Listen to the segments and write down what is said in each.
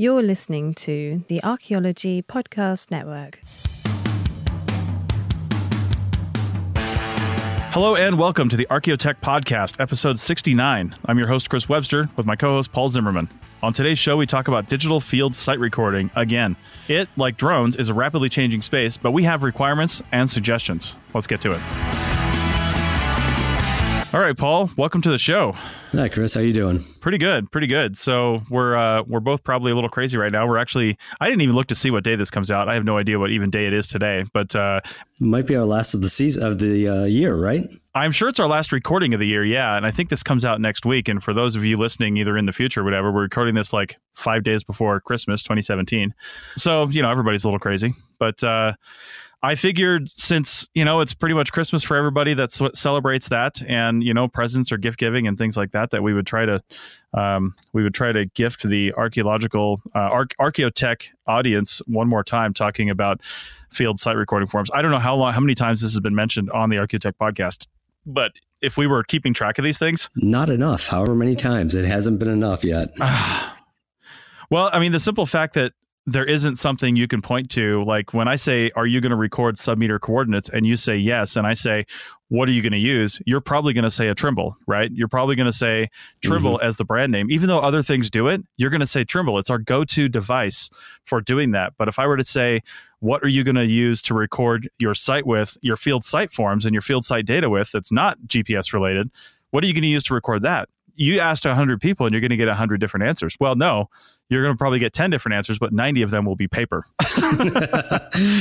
You're listening to the Archaeology Podcast Network. Hello and welcome to the Archaeotech Podcast, episode 69. I'm your host, Chris Webster, with my co host, Paul Zimmerman. On today's show, we talk about digital field site recording again. It, like drones, is a rapidly changing space, but we have requirements and suggestions. Let's get to it. All right, Paul, welcome to the show. Hi, Chris. How you doing? Pretty good, pretty good. So we're uh, we're both probably a little crazy right now. We're actually I didn't even look to see what day this comes out. I have no idea what even day it is today, but uh, might be our last of the season of the uh, year, right? I'm sure it's our last recording of the year, yeah. And I think this comes out next week. And for those of you listening, either in the future or whatever, we're recording this like five days before Christmas, 2017. So you know everybody's a little crazy, but. Uh, I figured since you know it's pretty much Christmas for everybody that celebrates that, and you know presents or gift giving and things like that, that we would try to um, we would try to gift the archaeological uh, arch- archaeotech audience one more time talking about field site recording forms. I don't know how long, how many times this has been mentioned on the Archaeotech podcast, but if we were keeping track of these things, not enough. However many times it hasn't been enough yet. well, I mean, the simple fact that there isn't something you can point to. Like when I say, Are you going to record submeter coordinates? And you say yes. And I say, What are you going to use? You're probably going to say a Trimble, right? You're probably going to say Trimble mm-hmm. as the brand name. Even though other things do it, you're going to say Trimble. It's our go to device for doing that. But if I were to say, What are you going to use to record your site with, your field site forms and your field site data with that's not GPS related? What are you going to use to record that? You asked 100 people and you're going to get 100 different answers. Well, no you're going to probably get 10 different answers, but 90 of them will be paper.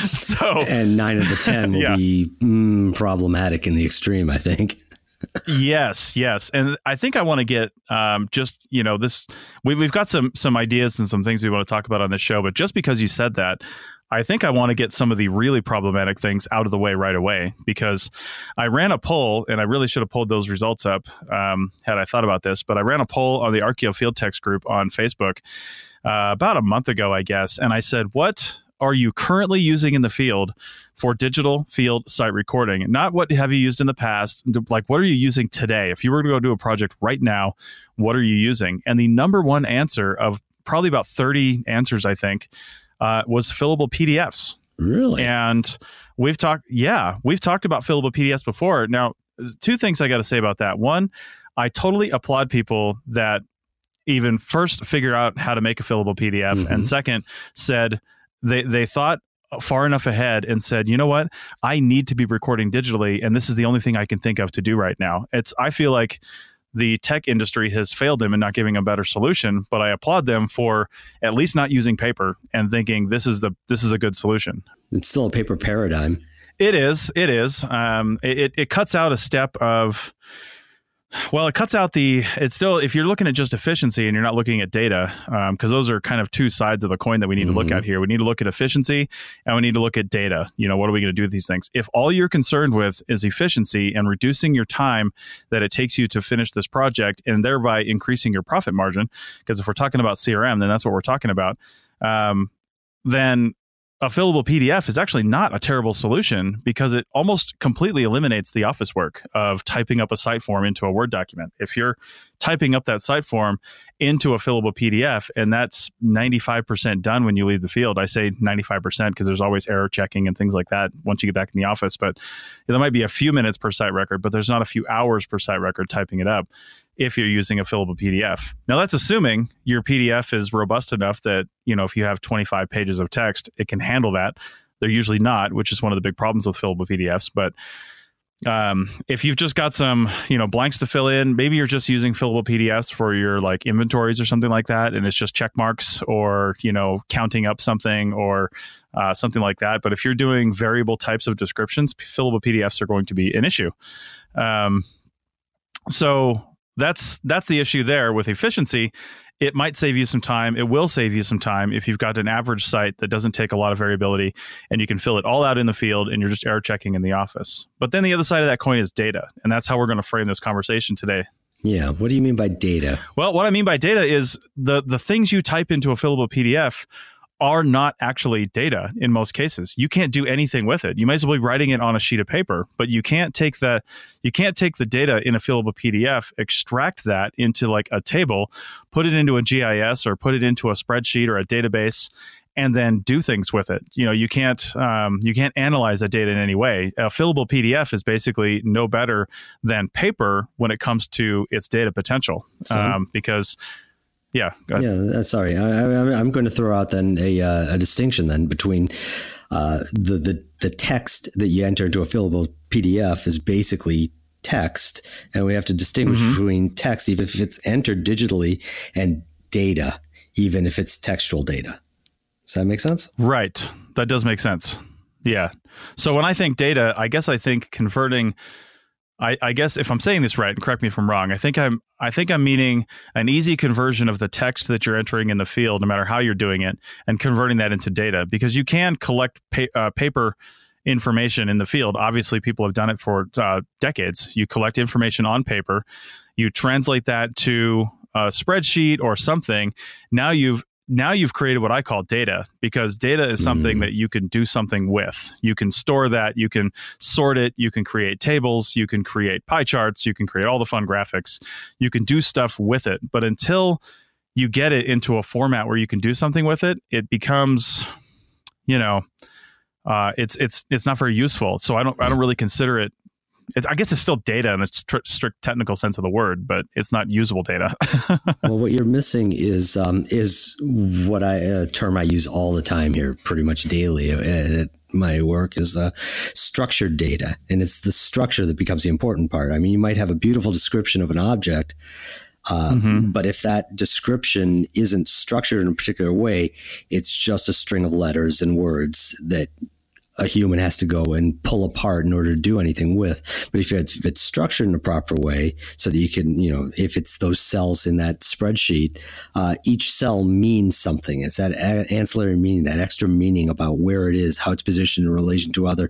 so, and nine of the 10 will yeah. be mm, problematic in the extreme, I think. yes, yes, and I think I want to get um, just you know this. We, we've got some some ideas and some things we want to talk about on this show, but just because you said that, I think I want to get some of the really problematic things out of the way right away because I ran a poll and I really should have pulled those results up um, had I thought about this. But I ran a poll on the Archeo Field Text group on Facebook uh, about a month ago, I guess, and I said, "What are you currently using in the field for digital field site recording? Not what have you used in the past, like what are you using today? If you were to go do a project right now, what are you using?" And the number one answer of probably about 30 answers, I think, uh, was fillable PDFs. Really? And we've talked, yeah, we've talked about fillable PDFs before. Now, two things I got to say about that. One, I totally applaud people that even first figure out how to make a fillable PDF, mm-hmm. and second, said they they thought far enough ahead and said, you know what, I need to be recording digitally, and this is the only thing I can think of to do right now. It's I feel like the tech industry has failed them in not giving a better solution but i applaud them for at least not using paper and thinking this is the this is a good solution. It's still a paper paradigm. It is it is. Um, it, it cuts out a step of well, it cuts out the. It's still if you're looking at just efficiency and you're not looking at data, because um, those are kind of two sides of the coin that we need mm-hmm. to look mm-hmm. at here. We need to look at efficiency and we need to look at data. You know, what are we going to do with these things? If all you're concerned with is efficiency and reducing your time that it takes you to finish this project, and thereby increasing your profit margin, because if we're talking about CRM, then that's what we're talking about. Um, then a fillable PDF is actually not a terrible solution because it almost completely eliminates the office work of typing up a site form into a Word document. If you're typing up that site form into a fillable PDF and that's 95% done when you leave the field, I say 95% because there's always error checking and things like that once you get back in the office. But there might be a few minutes per site record, but there's not a few hours per site record typing it up if you're using a fillable PDF. Now that's assuming your PDF is robust enough that, you know, if you have 25 pages of text, it can handle that. They're usually not, which is one of the big problems with fillable PDFs, but um, if you've just got some, you know, blanks to fill in, maybe you're just using fillable PDFs for your like inventories or something like that, and it's just check marks or you know counting up something or uh, something like that. But if you're doing variable types of descriptions, fillable PDFs are going to be an issue. Um, so that's that's the issue there with efficiency. It might save you some time. It will save you some time if you've got an average site that doesn't take a lot of variability and you can fill it all out in the field and you're just error checking in the office. But then the other side of that coin is data and that's how we're going to frame this conversation today. Yeah what do you mean by data? Well what i mean by data is the the things you type into a fillable pdf are not actually data in most cases. You can't do anything with it. You might as well be writing it on a sheet of paper, but you can't take the you can't take the data in a fillable PDF, extract that into like a table, put it into a GIS or put it into a spreadsheet or a database, and then do things with it. You know, you can't um, you can't analyze that data in any way. A fillable PDF is basically no better than paper when it comes to its data potential, um, because yeah. Yeah. Uh, sorry. I, am going to throw out then a, uh, a distinction then between uh, the, the, the text that you enter into a fillable PDF is basically text. And we have to distinguish mm-hmm. between text, even if it's entered digitally, and data, even if it's textual data. Does that make sense? Right. That does make sense. Yeah. So when I think data, I guess I think converting I, I, guess if I'm saying this right, and correct me if I'm wrong, I think I'm I think I'm meaning an easy conversion of the text that you're entering in the field, no matter how you're doing it, and converting that into data because you can collect pa- uh, paper information in the field. Obviously, people have done it for uh, decades. You collect information on paper, you translate that to a spreadsheet or something. Now you've now you've created what I call data because data is something mm. that you can do something with. You can store that, you can sort it, you can create tables, you can create pie charts, you can create all the fun graphics. You can do stuff with it. But until you get it into a format where you can do something with it, it becomes, you know, uh, it's it's it's not very useful. So I don't I don't really consider it it, I guess it's still data in a strict, strict technical sense of the word, but it's not usable data. well, what you're missing is um, is what I a term I use all the time here, pretty much daily at my work is uh, structured data, and it's the structure that becomes the important part. I mean, you might have a beautiful description of an object. Uh, mm-hmm. But if that description isn't structured in a particular way, it's just a string of letters and words that a human has to go and pull apart in order to do anything with. But if it's, if it's structured in a proper way so that you can, you know, if it's those cells in that spreadsheet, uh, each cell means something. It's that ancillary meaning, that extra meaning about where it is, how it's positioned in relation to other,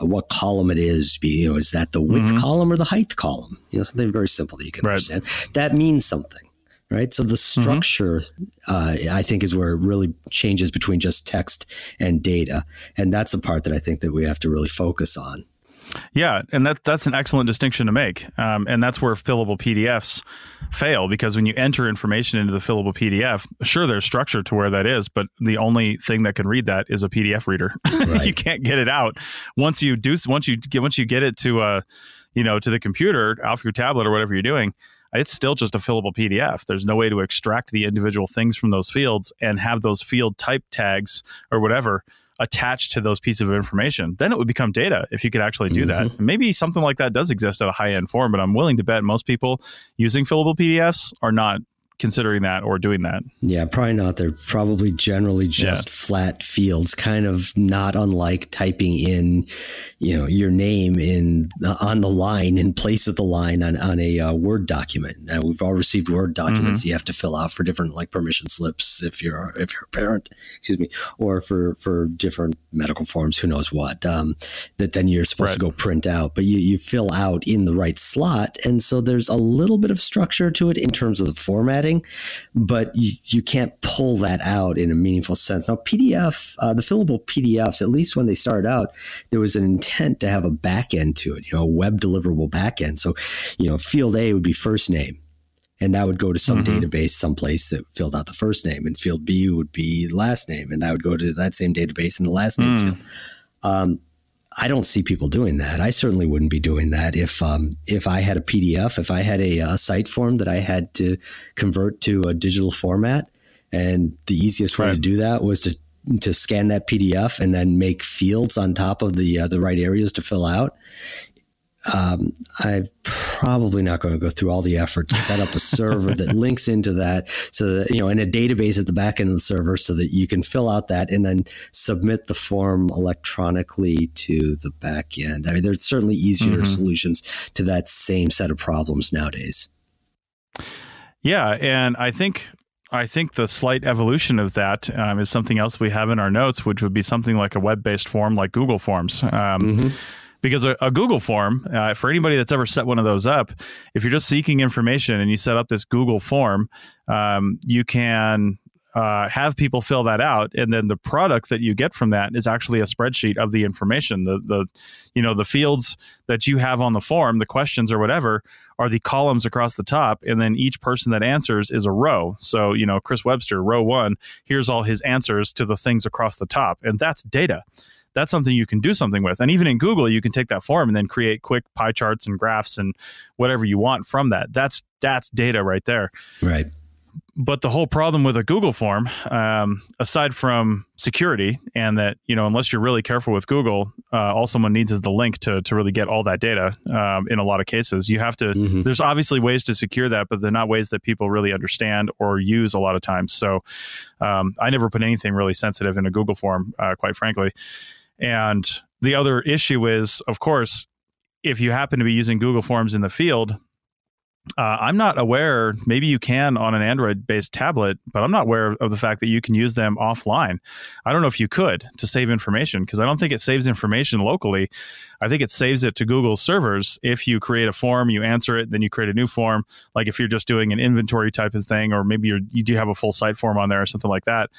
uh, what column it is. You know, is that the width mm-hmm. column or the height column? You know, something very simple that you can right. understand. That means something right? So the mm-hmm. structure, mm-hmm. uh, I think, is where it really changes between just text and data, and that's the part that I think that we have to really focus on. Yeah, and that that's an excellent distinction to make, um, and that's where fillable PDFs fail because when you enter information into the fillable PDF, sure, there's structure to where that is, but the only thing that can read that is a PDF reader. Right. you can't get it out once you do once you get once you get it to a uh, you know to the computer off your tablet or whatever you're doing it's still just a fillable PDF. There's no way to extract the individual things from those fields and have those field type tags or whatever attached to those pieces of information. Then it would become data if you could actually do mm-hmm. that. Maybe something like that does exist at a high end form, but I'm willing to bet most people using fillable PDFs are not considering that or doing that. Yeah, probably not. They're probably generally just yeah. flat fields, kind of not unlike typing in, you know, your name in on the line in place of the line on, on a uh, Word document. Now we've all received Word documents mm-hmm. you have to fill out for different like permission slips if you're if you're a parent, excuse me, or for for different medical forms, who knows what, um, that then you're supposed right. to go print out, but you you fill out in the right slot, and so there's a little bit of structure to it in terms of the formatting but you, you can't pull that out in a meaningful sense. Now, PDF, uh, the fillable PDFs, at least when they started out, there was an intent to have a back end to it, you know, a web deliverable back end. So, you know, field A would be first name and that would go to some mm-hmm. database someplace that filled out the first name and field b would be last name and that would go to that same database in the last name mm. field um, I don't see people doing that. I certainly wouldn't be doing that if um, if I had a PDF, if I had a, a site form that I had to convert to a digital format, and the easiest way right. to do that was to to scan that PDF and then make fields on top of the uh, the right areas to fill out um, I'm probably not going to go through all the effort to set up a server that links into that, so that you know, in a database at the back end of the server, so that you can fill out that and then submit the form electronically to the back end. I mean, there's certainly easier mm-hmm. solutions to that same set of problems nowadays. Yeah, and I think I think the slight evolution of that um, is something else we have in our notes, which would be something like a web-based form like Google Forms. Um, mm-hmm because a, a Google form, uh, for anybody that's ever set one of those up, if you're just seeking information and you set up this Google form, um, you can uh, have people fill that out, and then the product that you get from that is actually a spreadsheet of the information. The the you know the fields that you have on the form, the questions or whatever, are the columns across the top, and then each person that answers is a row. So you know Chris Webster, row one, here's all his answers to the things across the top, and that's data that's something you can do something with. And even in Google, you can take that form and then create quick pie charts and graphs and whatever you want from that. That's that's data right there. Right but the whole problem with a Google form, um, aside from security, and that you know, unless you're really careful with Google, uh, all someone needs is the link to to really get all that data. Um, in a lot of cases, you have to. Mm-hmm. There's obviously ways to secure that, but they're not ways that people really understand or use a lot of times. So, um, I never put anything really sensitive in a Google form, uh, quite frankly. And the other issue is, of course, if you happen to be using Google Forms in the field, uh, I'm not aware. Maybe you can on an Android-based tablet, but I'm not aware of the fact that you can use them offline. I don't know if you could to save information because I don't think it saves information locally. I think it saves it to Google's servers. If you create a form, you answer it, then you create a new form. Like if you're just doing an inventory type of thing, or maybe you do have a full site form on there or something like that.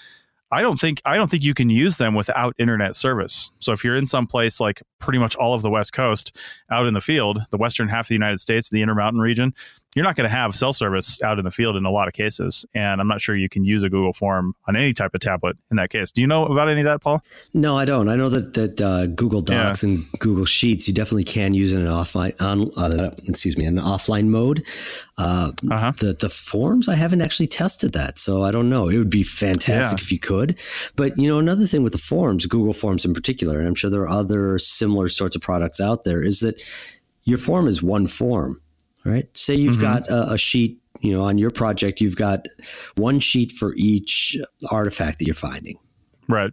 I don't think I don't think you can use them without internet service. So if you're in some place like pretty much all of the West Coast out in the field, the western half of the United States, the Intermountain region, you're not going to have cell service out in the field in a lot of cases. And I'm not sure you can use a Google form on any type of tablet in that case. Do you know about any of that, Paul? No, I don't. I know that that uh, Google Docs yeah. and Google Sheets you definitely can use in an offline on uh, excuse me an offline mode. Uh, uh-huh. The the forms I haven't actually tested that, so I don't know. It would be fantastic yeah. if you could. But you know, another thing with the forms, Google Forms in particular, and I'm sure there are other similar sorts of products out there, is that your form is one form right? Say you've mm-hmm. got a, a, sheet, you know, on your project, you've got one sheet for each artifact that you're finding. Right.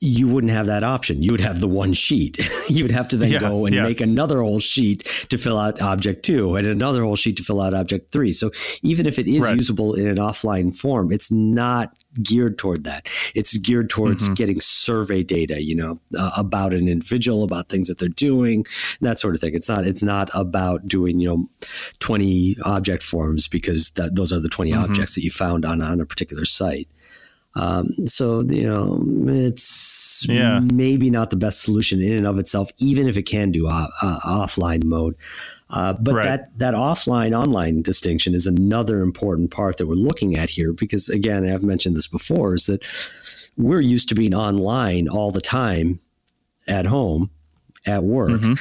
You wouldn't have that option. You would have the one sheet. you would have to then yeah, go and yeah. make another whole sheet to fill out object two and another whole sheet to fill out object three. So even if it is right. usable in an offline form, it's not geared toward that. It's geared towards mm-hmm. getting survey data, you know, uh, about an individual, about things that they're doing, that sort of thing. It's not it's not about doing you know twenty object forms because that, those are the 20 mm-hmm. objects that you found on on a particular site. Um, so you know, it's yeah. maybe not the best solution in and of itself, even if it can do uh, uh, offline mode. Uh, but right. that that offline online distinction is another important part that we're looking at here because again, I've mentioned this before, is that we're used to being online all the time at home, at work. Mm-hmm.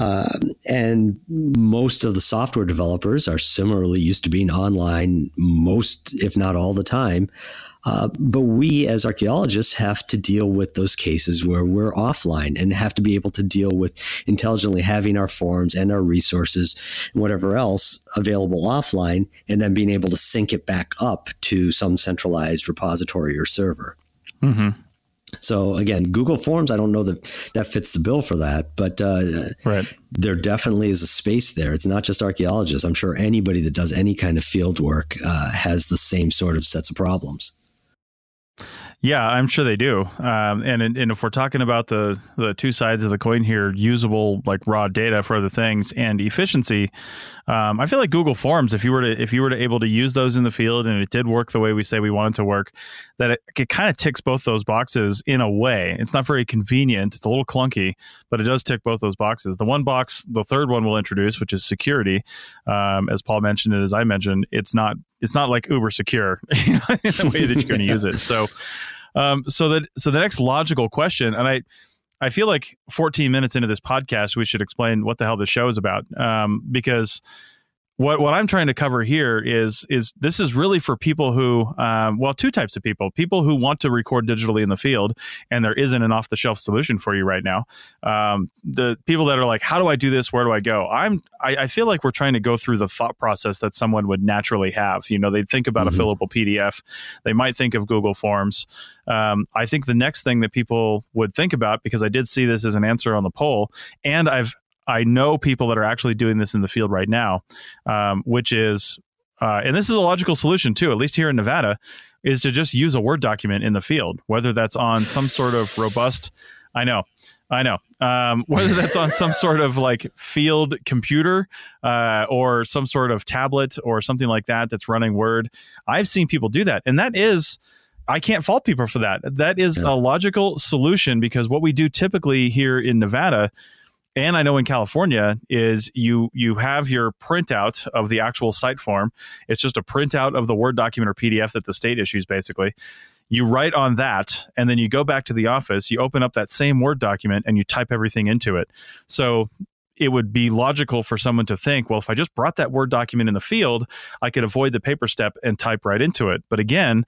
Uh, and most of the software developers are similarly used to being online most, if not all the time. Uh, but we as archaeologists have to deal with those cases where we're offline and have to be able to deal with intelligently having our forms and our resources and whatever else available offline and then being able to sync it back up to some centralized repository or server. Mm-hmm. So again, Google Forms, I don't know that that fits the bill for that, but uh, right. there definitely is a space there. It's not just archaeologists. I'm sure anybody that does any kind of field work uh, has the same sort of sets of problems. Yeah, I'm sure they do. Um, and and if we're talking about the the two sides of the coin here, usable like raw data for other things and efficiency, um, I feel like Google Forms, if you were to if you were to able to use those in the field and it did work the way we say we want it to work, that it, it kind of ticks both those boxes in a way. It's not very convenient. It's a little clunky, but it does tick both those boxes. The one box, the third one we'll introduce, which is security, um, as Paul mentioned and as I mentioned, it's not it's not like uber secure in the way that you're going to use it. So, um, so that so the next logical question, and I I feel like 14 minutes into this podcast, we should explain what the hell the show is about, um, because what what I'm trying to cover here is is this is really for people who um, well two types of people people who want to record digitally in the field and there isn't an off the shelf solution for you right now. Um, the people that are like how do I do this? Where do I go? I'm I, I, feel like we're trying to go through the thought process that someone would naturally have. You know they'd think about mm-hmm. a fillable PDF they might think of Google Forms. Um, I think the next thing that people would think about because I did see this as an answer on the poll and I've I know people that are actually doing this in the field right now, um, which is, uh, and this is a logical solution too, at least here in Nevada, is to just use a Word document in the field, whether that's on some sort of robust. I know. I know. Um, whether that's on some sort of like field computer uh, or some sort of tablet or something like that that's running Word, I've seen people do that, and that is. I can't fault people for that. That is yeah. a logical solution because what we do typically here in Nevada and I know in California is you you have your printout of the actual site form. It's just a printout of the Word document or PDF that the state issues basically. You write on that and then you go back to the office, you open up that same Word document and you type everything into it. So it would be logical for someone to think, well, if I just brought that Word document in the field, I could avoid the paper step and type right into it. But again,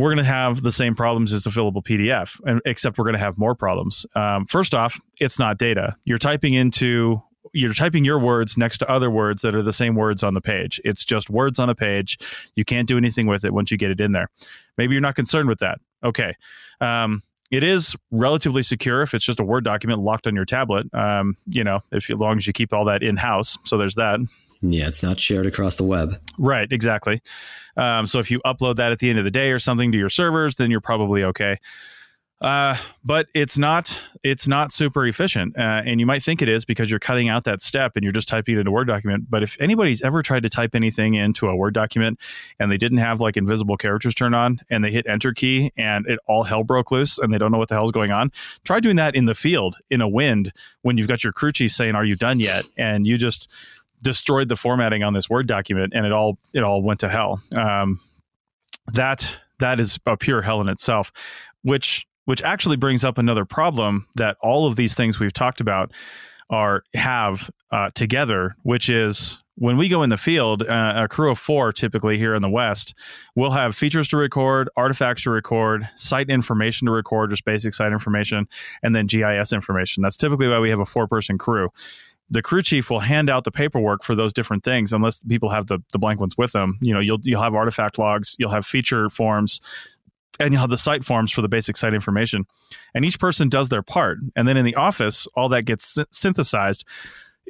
we're going to have the same problems as a fillable PDF, and, except we're going to have more problems. Um, first off, it's not data. You're typing into you're typing your words next to other words that are the same words on the page. It's just words on a page. You can't do anything with it once you get it in there. Maybe you're not concerned with that. Okay. Um, it is relatively secure if it's just a Word document locked on your tablet. Um, you know, if as long as you keep all that in house. So there's that. Yeah, it's not shared across the web. Right, exactly. Um, so if you upload that at the end of the day or something to your servers, then you're probably okay. Uh, but it's not it's not super efficient, uh, and you might think it is because you're cutting out that step and you're just typing it into a Word document. But if anybody's ever tried to type anything into a Word document and they didn't have like invisible characters turned on and they hit Enter key and it all hell broke loose and they don't know what the hell's going on, try doing that in the field in a wind when you've got your crew chief saying, "Are you done yet?" and you just destroyed the formatting on this Word document, and it all it all went to hell. Um, that that is a pure hell in itself, which which actually brings up another problem that all of these things we've talked about are have uh, together, which is when we go in the field, uh, a crew of four, typically here in the West, we'll have features to record, artifacts to record, site information to record, just basic site information, and then GIS information. That's typically why we have a four person crew the crew chief will hand out the paperwork for those different things unless people have the, the blank ones with them. You know you'll you'll have artifact logs you'll have feature forms and you'll have the site forms for the basic site information. And each person does their part. And then in the office all that gets synthesized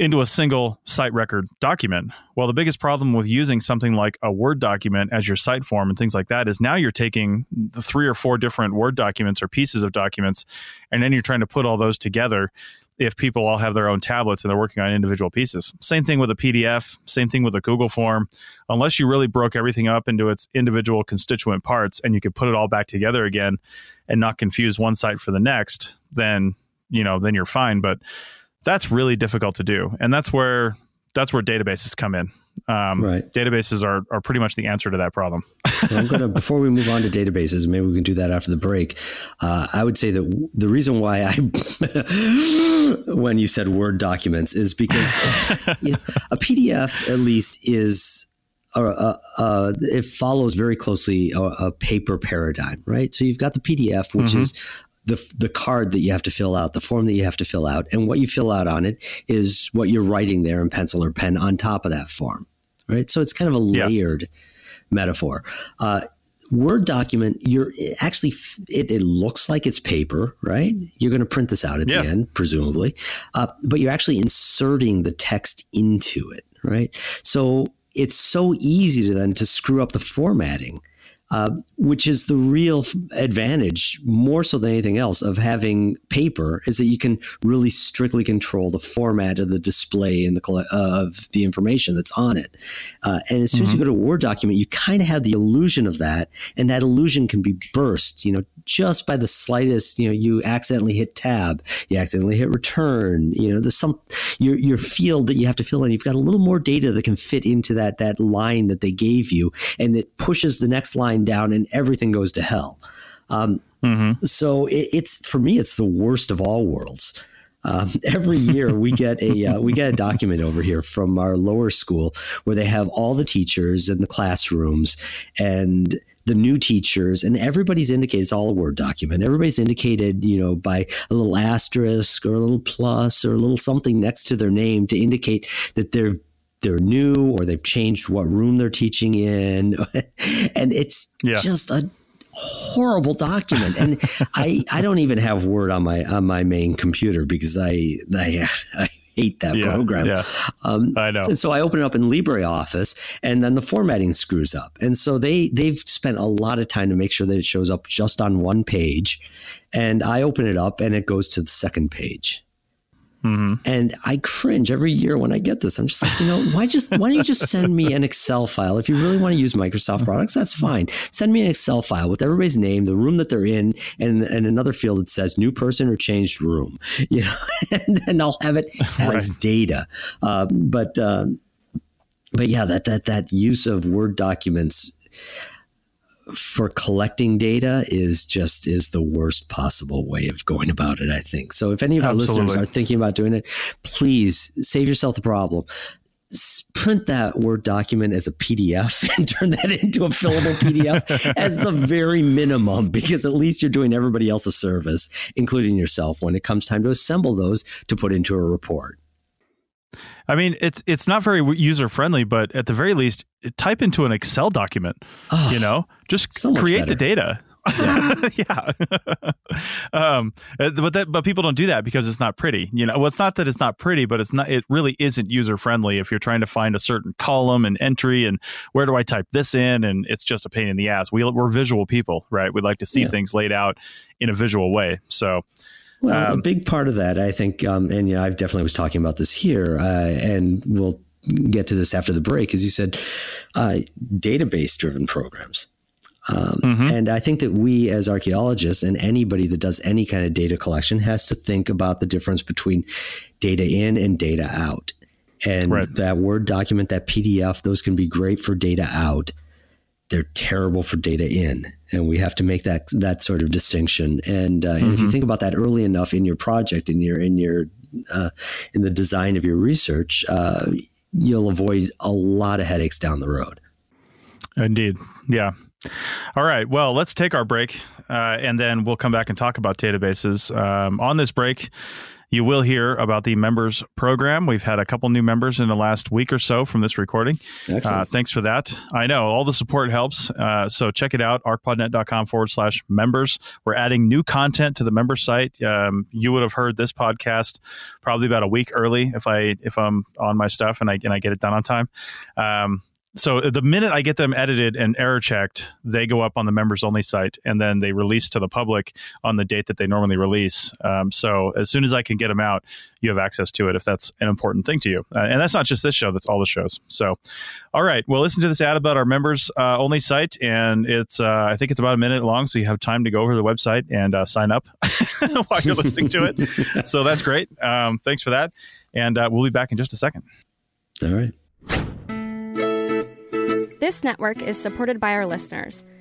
into a single site record document. Well, the biggest problem with using something like a Word document as your site form and things like that is now you're taking the three or four different Word documents or pieces of documents, and then you're trying to put all those together if people all have their own tablets and they're working on individual pieces. Same thing with a PDF, same thing with a Google form. Unless you really broke everything up into its individual constituent parts and you could put it all back together again and not confuse one site for the next, then, you know, then you're fine, but that's really difficult to do. And that's where that's where databases come in. Um, right. Databases are, are pretty much the answer to that problem. I'm gonna before we move on to databases, maybe we can do that after the break. Uh, I would say that the reason why I, when you said Word documents, is because you know, a PDF at least is uh, uh, it follows very closely a, a, paper paradigm, right? So you've got the PDF, which mm-hmm. is the the card that you have to fill out, the form that you have to fill out, and what you fill out on it is what you're writing there in pencil or pen on top of that form, right? So it's kind of a layered yeah. metaphor. Uh, Word document, you're actually it, it, looks like it's paper, right? You're going to print this out at yeah. the end, presumably, uh, but you're actually inserting the text into it, right? So it's so easy to then to screw up the formatting uh, which is the real advantage, more so than anything else, of having paper, is that you can really strictly control the format of the display and the uh, of the information that's on it. Uh, and as soon mm-hmm. as you mm-hmm. go to a Word document, you kind of have the illusion of that, and that illusion can be burst. You know, just by the slightest, you know, you accidentally hit tab, you accidentally hit return. You know, there's some your your field that you have to fill in. You've got a little more data that can fit into that that line that they gave you, and it pushes the next line down and everything goes to hell. Um, mm-hmm. So it, it's for me, it's the worst of all worlds. Um, every year we get a uh, we get a document over here from our lower school where they have all the teachers in the classrooms and the new teachers and everybody's indicated it's all a word document everybody's indicated you know by a little asterisk or a little plus or a little something next to their name to indicate that they're they're new or they've changed what room they're teaching in. and it's yeah. just a horrible document. And I, I don't even have Word on my on my main computer because I I, I hate that Yeah, program. yeah. Um, I know. and so I open it up in LibreOffice, and then the formatting screws up. And so they they've spent a lot of time to make sure that it shows up just on one page. And I open it up, and it goes to the second page. Hmm And I cringe every year when I get this. I'm just like, you know, why just why don't you just send me an Excel file? If you really want to use Microsoft products, that's fine. Send me an Excel file with everybody's name, the room that they're in, and, and another field that says new person or changed room. You know, and, and I'll have it as data. Uh, but uh, but yeah, that that that use of Word documents for collecting data is just is the worst possible way of going about it i think. So if any of our listeners are thinking about doing it please save yourself the problem. Print that word document as a pdf and turn that into a fillable pdf as the very minimum because at least you're doing everybody else a service including yourself when it comes time to assemble those to put into a report. I mean, it's it's not very user friendly, but at the very least, type into an Excel document. Oh, you know, just so create the data. Yeah. um, uh, but that, but people don't do that because it's not pretty. You know, well, it's not that it's not pretty, but it's not. It really isn't user friendly if you're trying to find a certain column and entry and where do I type this in, and it's just a pain in the ass. We we're visual people, right? We like to see Yeah. things laid out in a visual way. So Well, Um, a big part of that, I think, um, and you know, I've definitely was talking about this here, uh, and we'll get to this after the break, as you said, uh, database driven programs. Um, Mhm. And I think that we, as archaeologists, and anybody that does any kind of data collection, has to think about the difference between data in and data out. And Right. that Word document, that PDF, those can be great for data out. They're terrible for data in, and we have to make that that sort of distinction. And, uh, and if you Mhm. think about that early enough in your project, in your in your uh, in the design of your research, uh, you'll avoid a lot of headaches down the road. Indeed. Yeah. All right. Well, let's take our break uh, and then we'll come back and talk about databases. Um, on this break, you will hear about the members program. We've had a couple new members in the last week or so from this recording. Uh, thanks for that. I know all the support helps. Uh, so check it out, arcpodnet.com forward slash members. We're adding new content to the member site. Um, you would have heard this podcast probably about a week early if I if I'm on my stuff and I and I get it done on time. Um, so the minute I get them edited and error checked, they go up on the members only site and then they release to the public on the date that they normally release. Um, so as soon as I can get them out, you have access to it if that's an important thing to you. Uh, and that's not just this show, that's all the shows. So, all right, well, listen to this ad about our members uh, only site. And it's, uh, I think it's about a minute long. So you have time to go over to the website and uh, sign up while you're listening to it. So that's great. Um, thanks for that. And uh, we'll be back in just a second. All right. This network is supported by our listeners.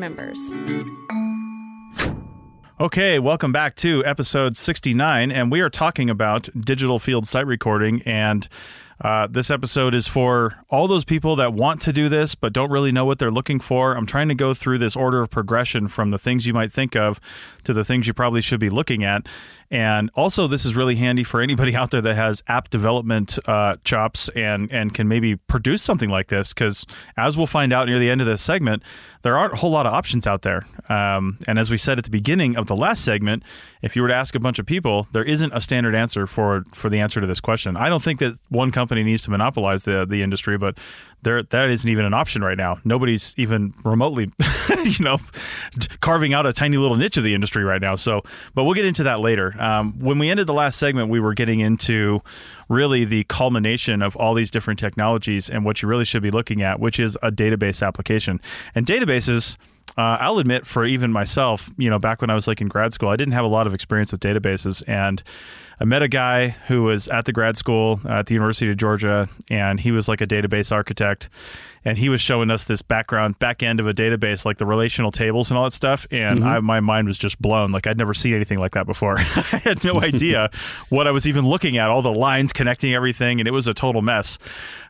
members. Okay, welcome back to episode 69, and we are talking about digital field site recording. And uh, this episode is for all those people that want to do this but don't really know what they're looking for. I'm trying to go through this order of progression from the things you might think of to the things you probably should be looking at. And also, this is really handy for anybody out there that has app development uh, chops and and can maybe produce something like this. Because as we'll find out near the end of this segment, there aren't a whole lot of options out there. Um, and as we said at the beginning of the last segment, if you were to ask a bunch of people, there isn't a standard answer for for the answer to this question. I don't think that one company needs to monopolize the the industry, but there that isn't even an option right now. Nobody's even remotely, you know, carving out a tiny little niche of the industry right now. So, but we'll get into that later. Um, when we ended the last segment, we were getting into really the culmination of all these different technologies and what you really should be looking at, which is a database application. And databases uh, I'll admit, for even myself, you know, back when I was like in grad school, I didn't have a lot of experience with databases, and I met a guy who was at the grad school at the University of Georgia, and he was like a database architect, and he was showing us this background back end of a database, like the relational tables and all that stuff, and mm-hmm. I, my mind was just blown. Like I'd never seen anything like that before. I had no idea what I was even looking at, all the lines connecting everything, and it was a total mess.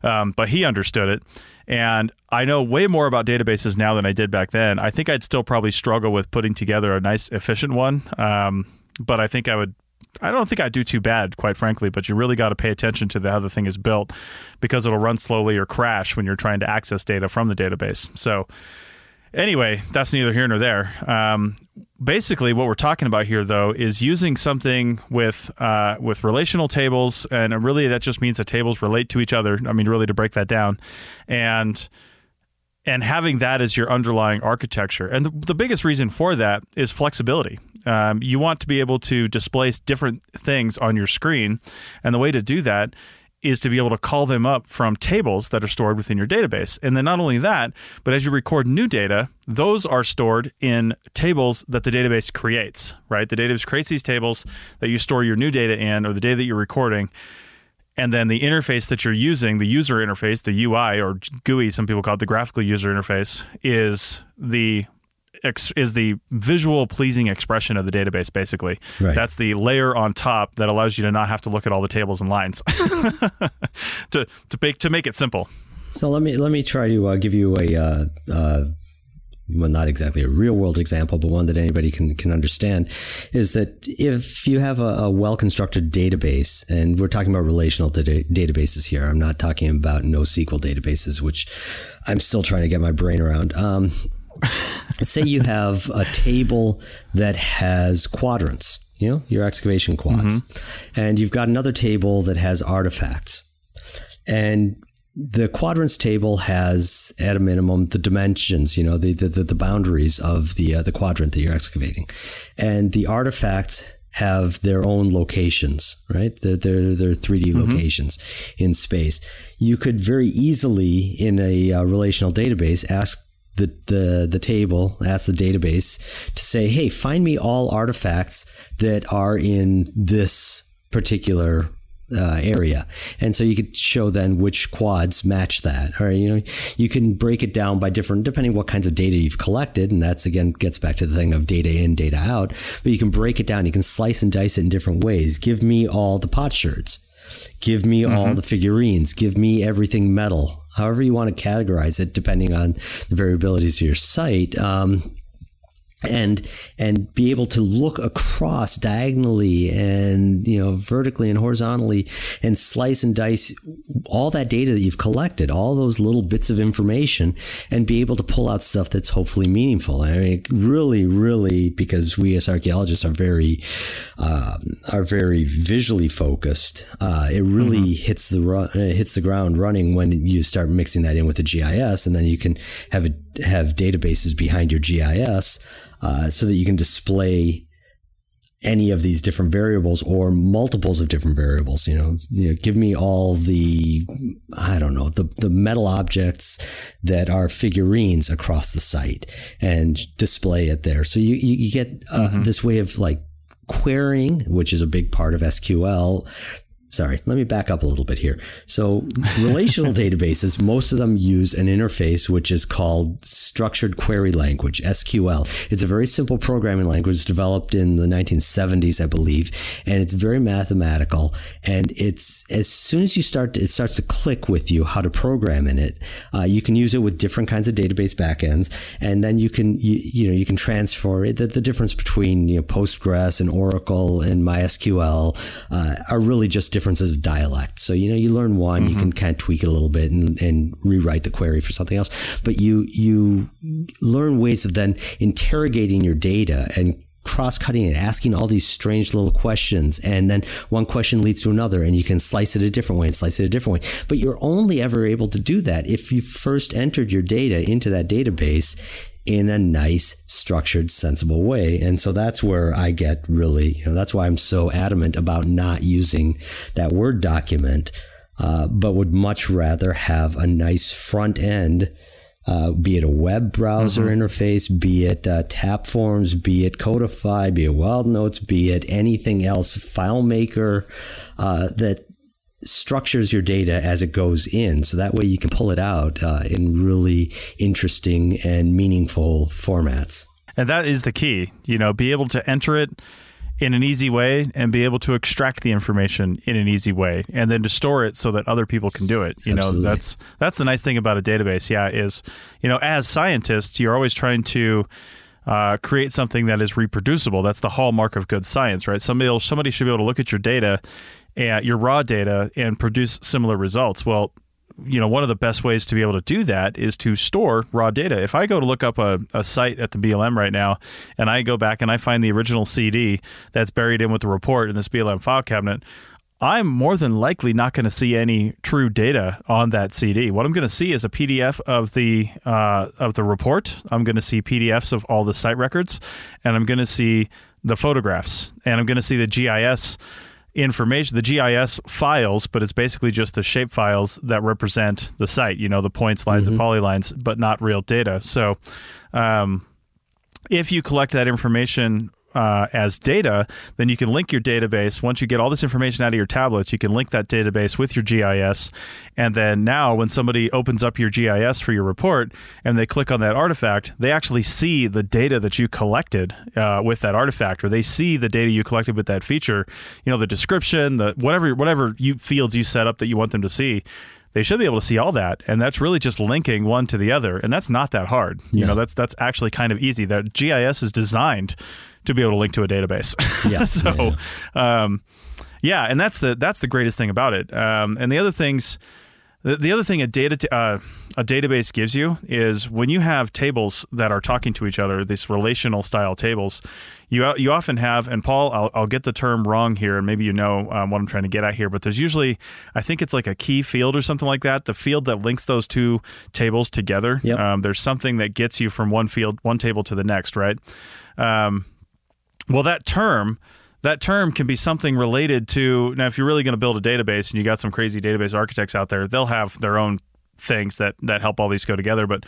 Um, but he understood it. And I know way more about databases now than I did back then. I think I'd still probably struggle with putting together a nice, efficient one. Um, but I think I would I don't think I'd do too bad, quite frankly, but you really got to pay attention to the, how the thing is built because it'll run slowly or crash when you're trying to access data from the database. So, anyway, that's neither here nor there. Um, basically, what we're talking about here, though, is using something with uh, with relational tables, and really that just means that tables relate to each other. I mean, really to break that down, and and having that as your underlying architecture. And the, the biggest reason for that is flexibility. Um, you want to be able to display different things on your screen. And the way to do that is to be able to call them up from tables that are stored within your database. And then not only that, but as you record new data, those are stored in tables that the database creates, right? The database creates these tables that you store your new data in or the data that you're recording. And then the interface that you're using, the user interface, the UI or GUI, some people call it the graphical user interface, is the ex- is the visual pleasing expression of the database basically right. that's the layer on top that allows you to not have to look at all the tables and lines to to make to make it simple so let me let me try to uh, give you a uh, uh, well, not exactly a real world example, but one that anybody can can understand, is that if you have a, a well constructed database, and we're talking about relational data- databases here, I'm not talking about NoSQL databases, which I'm still trying to get my brain around. Um, say you have a table that has quadrants, you know, your excavation quads, mm-hmm. and you've got another table that has artifacts. And the quadrants table has, at a minimum, the dimensions, you know, the the, the boundaries of the uh, the quadrant that you're excavating, and the artifacts have their own locations, right? They're, they're, they're 3D mm-hmm. locations in space. You could very easily, in a uh, relational database, ask the, the, the table, ask the database to say, hey, find me all artifacts that are in this particular uh, area. And so you could show then which quads match that. Or, you know, you can break it down by different, depending what kinds of data you've collected. And that's again gets back to the thing of data in, data out. But you can break it down. You can slice and dice it in different ways. Give me all the potsherds Give me mm-hmm. all the figurines. Give me everything metal. However you want to categorize it, depending on the variabilities of your site. Um, and and be able to look across diagonally and you know vertically and horizontally and slice and dice all that data that you've collected all those little bits of information and be able to pull out stuff that's hopefully meaningful i mean really really because we as archaeologists are very uh, are very visually focused uh, it really mm-hmm. hits the run, hits the ground running when you start mixing that in with the gis and then you can have a, have databases behind your gis uh, so that you can display any of these different variables or multiples of different variables. You know, you know, give me all the I don't know the the metal objects that are figurines across the site and display it there. So you you, you get uh, mm-hmm. this way of like querying, which is a big part of SQL, sorry, let me back up a little bit here. So, relational databases, most of them use an interface which is called Structured Query Language, SQL. It's a very simple programming language developed in the 1970s, I believe, and it's very mathematical. And it's as soon as you start, to, it starts to click with you how to program in it. Uh, you can use it with different kinds of database backends, and then you can, you, you know, you can transfer it. The, the difference between you know Postgres and Oracle and MySQL uh, are really just different differences of dialect. So, you know, you learn one, mm-hmm. you can kind of tweak it a little bit and, and rewrite the query for something else. But you, you learn ways of then interrogating your data and cross-cutting and asking all these strange little questions and then one question leads to another and you can slice it a different way and slice it a different way but you're only ever able to do that if you first entered your data into that database in a nice, structured, sensible way. And so that's where I get really, you know, that's why I'm so adamant about not using that Word document, uh, but would much rather have a nice front end uh, be it a web browser mm-hmm. interface, be it uh, Tapforms, be it Codify, be it Wild Notes, be it anything else, FileMaker, uh, that structures your data as it goes in. So that way you can pull it out uh, in really interesting and meaningful formats. And that is the key, you know, be able to enter it in an easy way and be able to extract the information in an easy way and then to store it so that other people can do it. You Absolutely. know that's that's the nice thing about a database. Yeah is you know as scientists you're always trying to uh, create something that is reproducible. That's the hallmark of good science right? Somebody somebody should be able to look at your data and your raw data and produce similar results. Well you know, one of the best ways to be able to do that is to store raw data. If I go to look up a, a site at the BLM right now and I go back and I find the original CD that's buried in with the report in this BLM file cabinet, I'm more than likely not going to see any true data on that CD. What I'm going to see is a PDF of the uh, of the report. I'm going to see PDFs of all the site records, and I'm going to see the photographs, and I'm going to see the GIS information, the GIS files, but it's basically just the shape files that represent the site, you know, the points, lines, mm-hmm. and polylines, but not real data. So, um, if you collect that information uh, as data, then you can link your database. Once you get all this information out of your tablets, you can link that database with your GIS. And then now, when somebody opens up your GIS for your report and they click on that artifact, they actually see the data that you collected uh, with that artifact, or they see the data you collected with that feature. You know, the description, the whatever whatever you fields you set up that you want them to see they should be able to see all that and that's really just linking one to the other and that's not that hard you know that's that's actually kind of easy that gis is designed to be able to link to a database. Yeah. so, yeah, yeah. Um, yeah, and that's the that's the greatest thing about it. Um, and the other things, the, the other thing a data t- uh, a database gives you is when you have tables that are talking to each other, these relational style tables. You you often have, and Paul, I'll, I'll get the term wrong here, and maybe you know um, what I'm trying to get at here, but there's usually, I think it's like a key field or something like that. The field that links those two tables together. Yep. Um, there's something that gets you from one field, one table to the next, right? Well, that term that term can be something related to now if you're really going to build a database and you got some crazy database architects out there they'll have their own things that that help all these go together but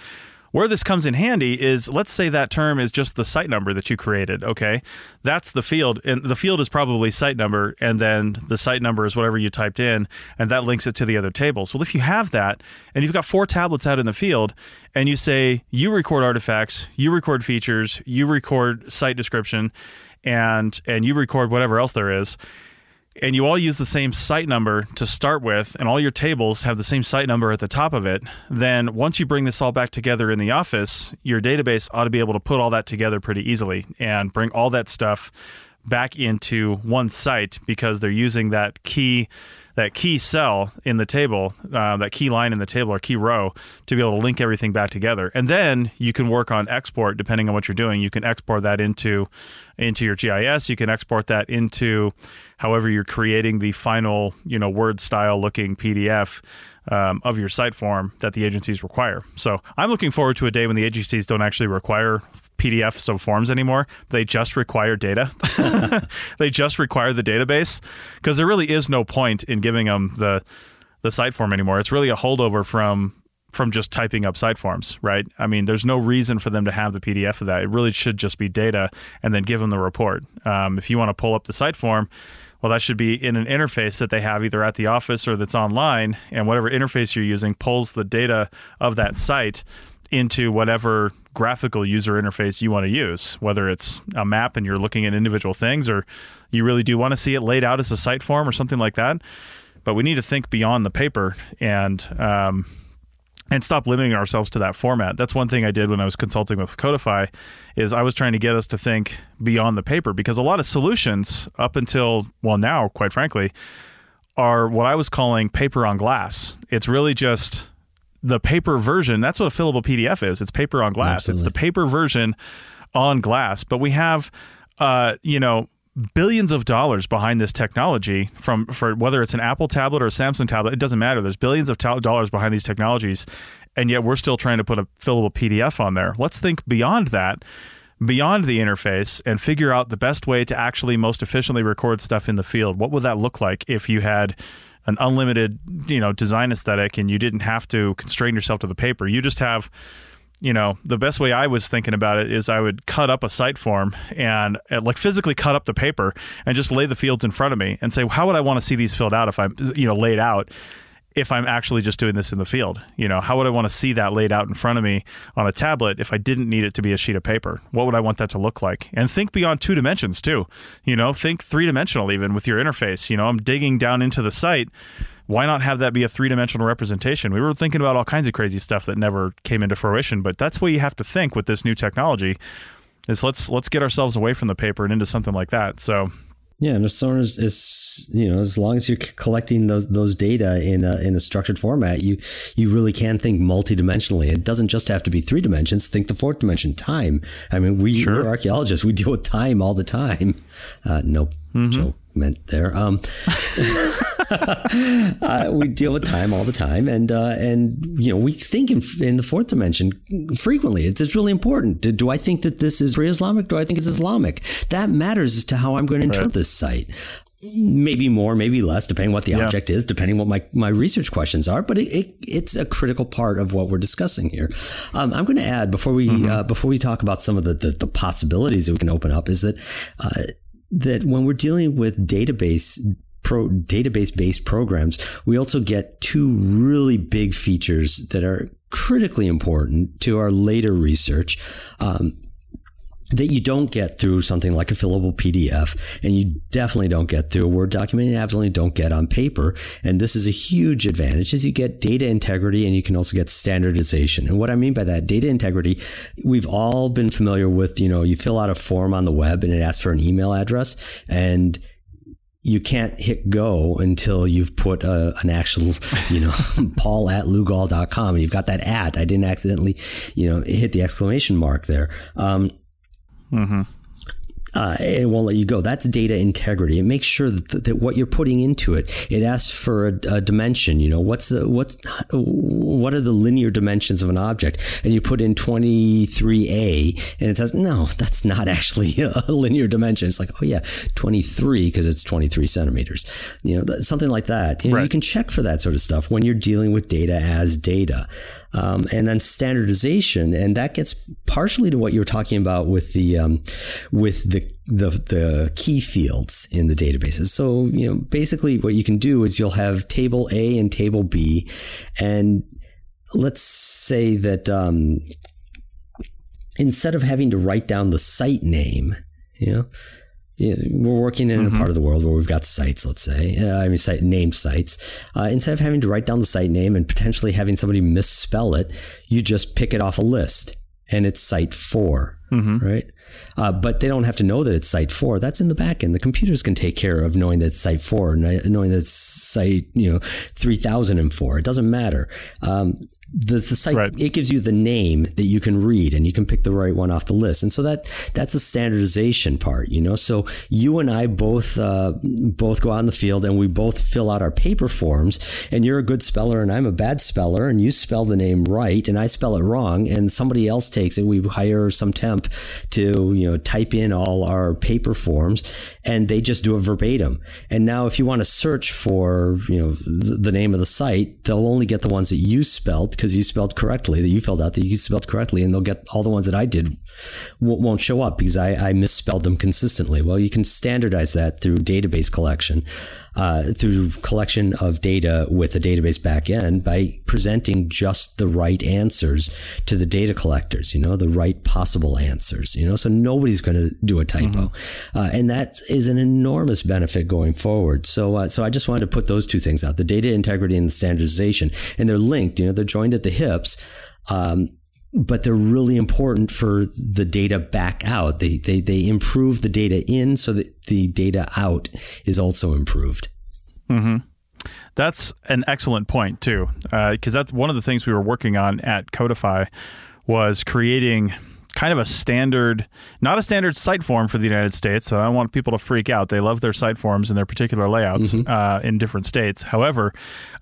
where this comes in handy is let's say that term is just the site number that you created, okay? That's the field and the field is probably site number and then the site number is whatever you typed in and that links it to the other tables. Well, if you have that and you've got four tablets out in the field and you say you record artifacts, you record features, you record site description and and you record whatever else there is and you all use the same site number to start with, and all your tables have the same site number at the top of it, then once you bring this all back together in the office, your database ought to be able to put all that together pretty easily and bring all that stuff back into one site because they're using that key that key cell in the table, uh, that key line in the table or key row to be able to link everything back together. And then you can work on export depending on what you're doing. You can export that into into your GIS. You can export that into however you're creating the final, you know, Word style looking PDF um, of your site form that the agencies require. So I'm looking forward to a day when the agencies don't actually require PDFs of forms anymore. They just require data. they just require the database because there really is no point in giving them the the site form anymore. It's really a holdover from from just typing up site forms, right? I mean, there's no reason for them to have the PDF of that. It really should just be data and then give them the report. Um, if you want to pull up the site form, well, that should be in an interface that they have either at the office or that's online. And whatever interface you're using pulls the data of that site into whatever graphical user interface you want to use, whether it's a map and you're looking at individual things, or you really do want to see it laid out as a site form or something like that. But we need to think beyond the paper and um, and stop limiting ourselves to that format. That's one thing I did when I was consulting with Codifi is I was trying to get us to think beyond the paper because a lot of solutions up until well now, quite frankly, are what I was calling paper on glass. It's really just the paper version. That's what a fillable PDF is. It's paper on glass. Absolutely. It's the paper version on glass. But we have uh, you know, billions of dollars behind this technology from for whether it's an Apple tablet or a Samsung tablet, it doesn't matter. There's billions of ta- dollars behind these technologies, and yet we're still trying to put a fillable PDF on there. Let's think beyond that, beyond the interface, and figure out the best way to actually most efficiently record stuff in the field. What would that look like if you had an unlimited, you know, design aesthetic, and you didn't have to constrain yourself to the paper. You just have you know, the best way I was thinking about it is I would cut up a site form and uh, like physically cut up the paper and just lay the fields in front of me and say, how would I want to see these filled out if I'm, you know, laid out? if I'm actually just doing this in the field. You know, how would I want to see that laid out in front of me on a tablet if I didn't need it to be a sheet of paper? What would I want that to look like? And think beyond two dimensions too. You know, think three dimensional even with your interface. You know, I'm digging down into the site why not have that be a three dimensional representation? We were thinking about all kinds of crazy stuff that never came into fruition, but that's what you have to think with this new technology. Is let's let's get ourselves away from the paper and into something like that. So yeah, and as long as, as you know, as long as you're collecting those those data in a, in a structured format, you you really can think multidimensionally. It doesn't just have to be three dimensions. Think the fourth dimension, time. I mean, we, sure. we're archaeologists. We deal with time all the time. Uh, no mm-hmm. joke meant there. Um, uh, we deal with time all the time, and uh, and you know we think in, in the fourth dimension frequently. It's, it's really important. Do, do, I think that this is pre-Islamic? Do I think it's Islamic? That matters as to how I'm going to interpret right. this site. Maybe more, maybe less, depending what the yeah. object is, depending what my, my research questions are. But it, it, it's a critical part of what we're discussing here. Um, I'm going to add before we mm-hmm. uh, before we talk about some of the, the, the possibilities that we can open up is that uh, that when we're dealing with database pro database based programs, we also get two really big features that are critically important to our later research. Um, that you don't get through something like a fillable PDF, and you definitely don't get through a Word document, and absolutely don't get on paper. And this is a huge advantage is you get data integrity and you can also get standardization. And what I mean by that, data integrity, we've all been familiar with, you know, you fill out a form on the web and it asks for an email address and you can't hit go until you've put a, an actual, you know, paul at lugal.com and you've got that at. I didn't accidentally, you know, hit the exclamation mark there. Um, Mm-hmm. Uh, it won't let you go. That's data integrity. It makes sure that, that what you're putting into it, it asks for a, a, dimension. You know, what's the, what's, what are the linear dimensions of an object? And you put in 23A and it says, no, that's not actually a linear dimension. It's like, oh yeah, 23 because it's 23 centimeters. You know, something like that. You, know, right. you can check for that sort of stuff when you're dealing with data as data um, and then standardization, and that gets partially to what you were talking about with the um, with the, the the key fields in the databases. So you know, basically, what you can do is you'll have table A and table B, and let's say that um, instead of having to write down the site name, you know, we're working in mm-hmm. a part of the world where we've got sites, let's say, uh, I mean, site named sites. Uh, instead of having to write down the site name and potentially having somebody misspell it, you just pick it off a list and it's site 4 mm-hmm. right? Uh, but they don't have to know that it's site four. That's in the back end. The computers can take care of knowing that it's site four, knowing that it's site you know three thousand and four. It doesn't matter. Um, the, the site right. it gives you the name that you can read and you can pick the right one off the list and so that that's the standardization part you know so you and i both uh, both go out in the field and we both fill out our paper forms and you're a good speller and i'm a bad speller and you spell the name right and i spell it wrong and somebody else takes it we hire some temp to you know type in all our paper forms and they just do a verbatim and now if you want to search for you know the name of the site they'll only get the ones that you spelled because you spelled correctly, that you filled out that you spelled correctly, and they'll get all the ones that I did won't show up because I, I misspelled them consistently. Well, you can standardize that through database collection uh, through collection of data with a database backend by presenting just the right answers to the data collectors, you know, the right possible answers, you know, so nobody's going to do a typo. Mm-hmm. Uh, and that is an enormous benefit going forward. So, uh, so I just wanted to put those two things out, the data integrity and the standardization, and they're linked, you know, they're joined at the hips. Um, but they're really important for the data back out. They, they, they improve the data in so that the data out is also improved. Mm-hmm. That's an excellent point too, because uh, that's one of the things we were working on at Codifi was creating kind of a standard, not a standard site form for the United States. So I don't want people to freak out. They love their site forms and their particular layouts mm-hmm. uh, in different states. However,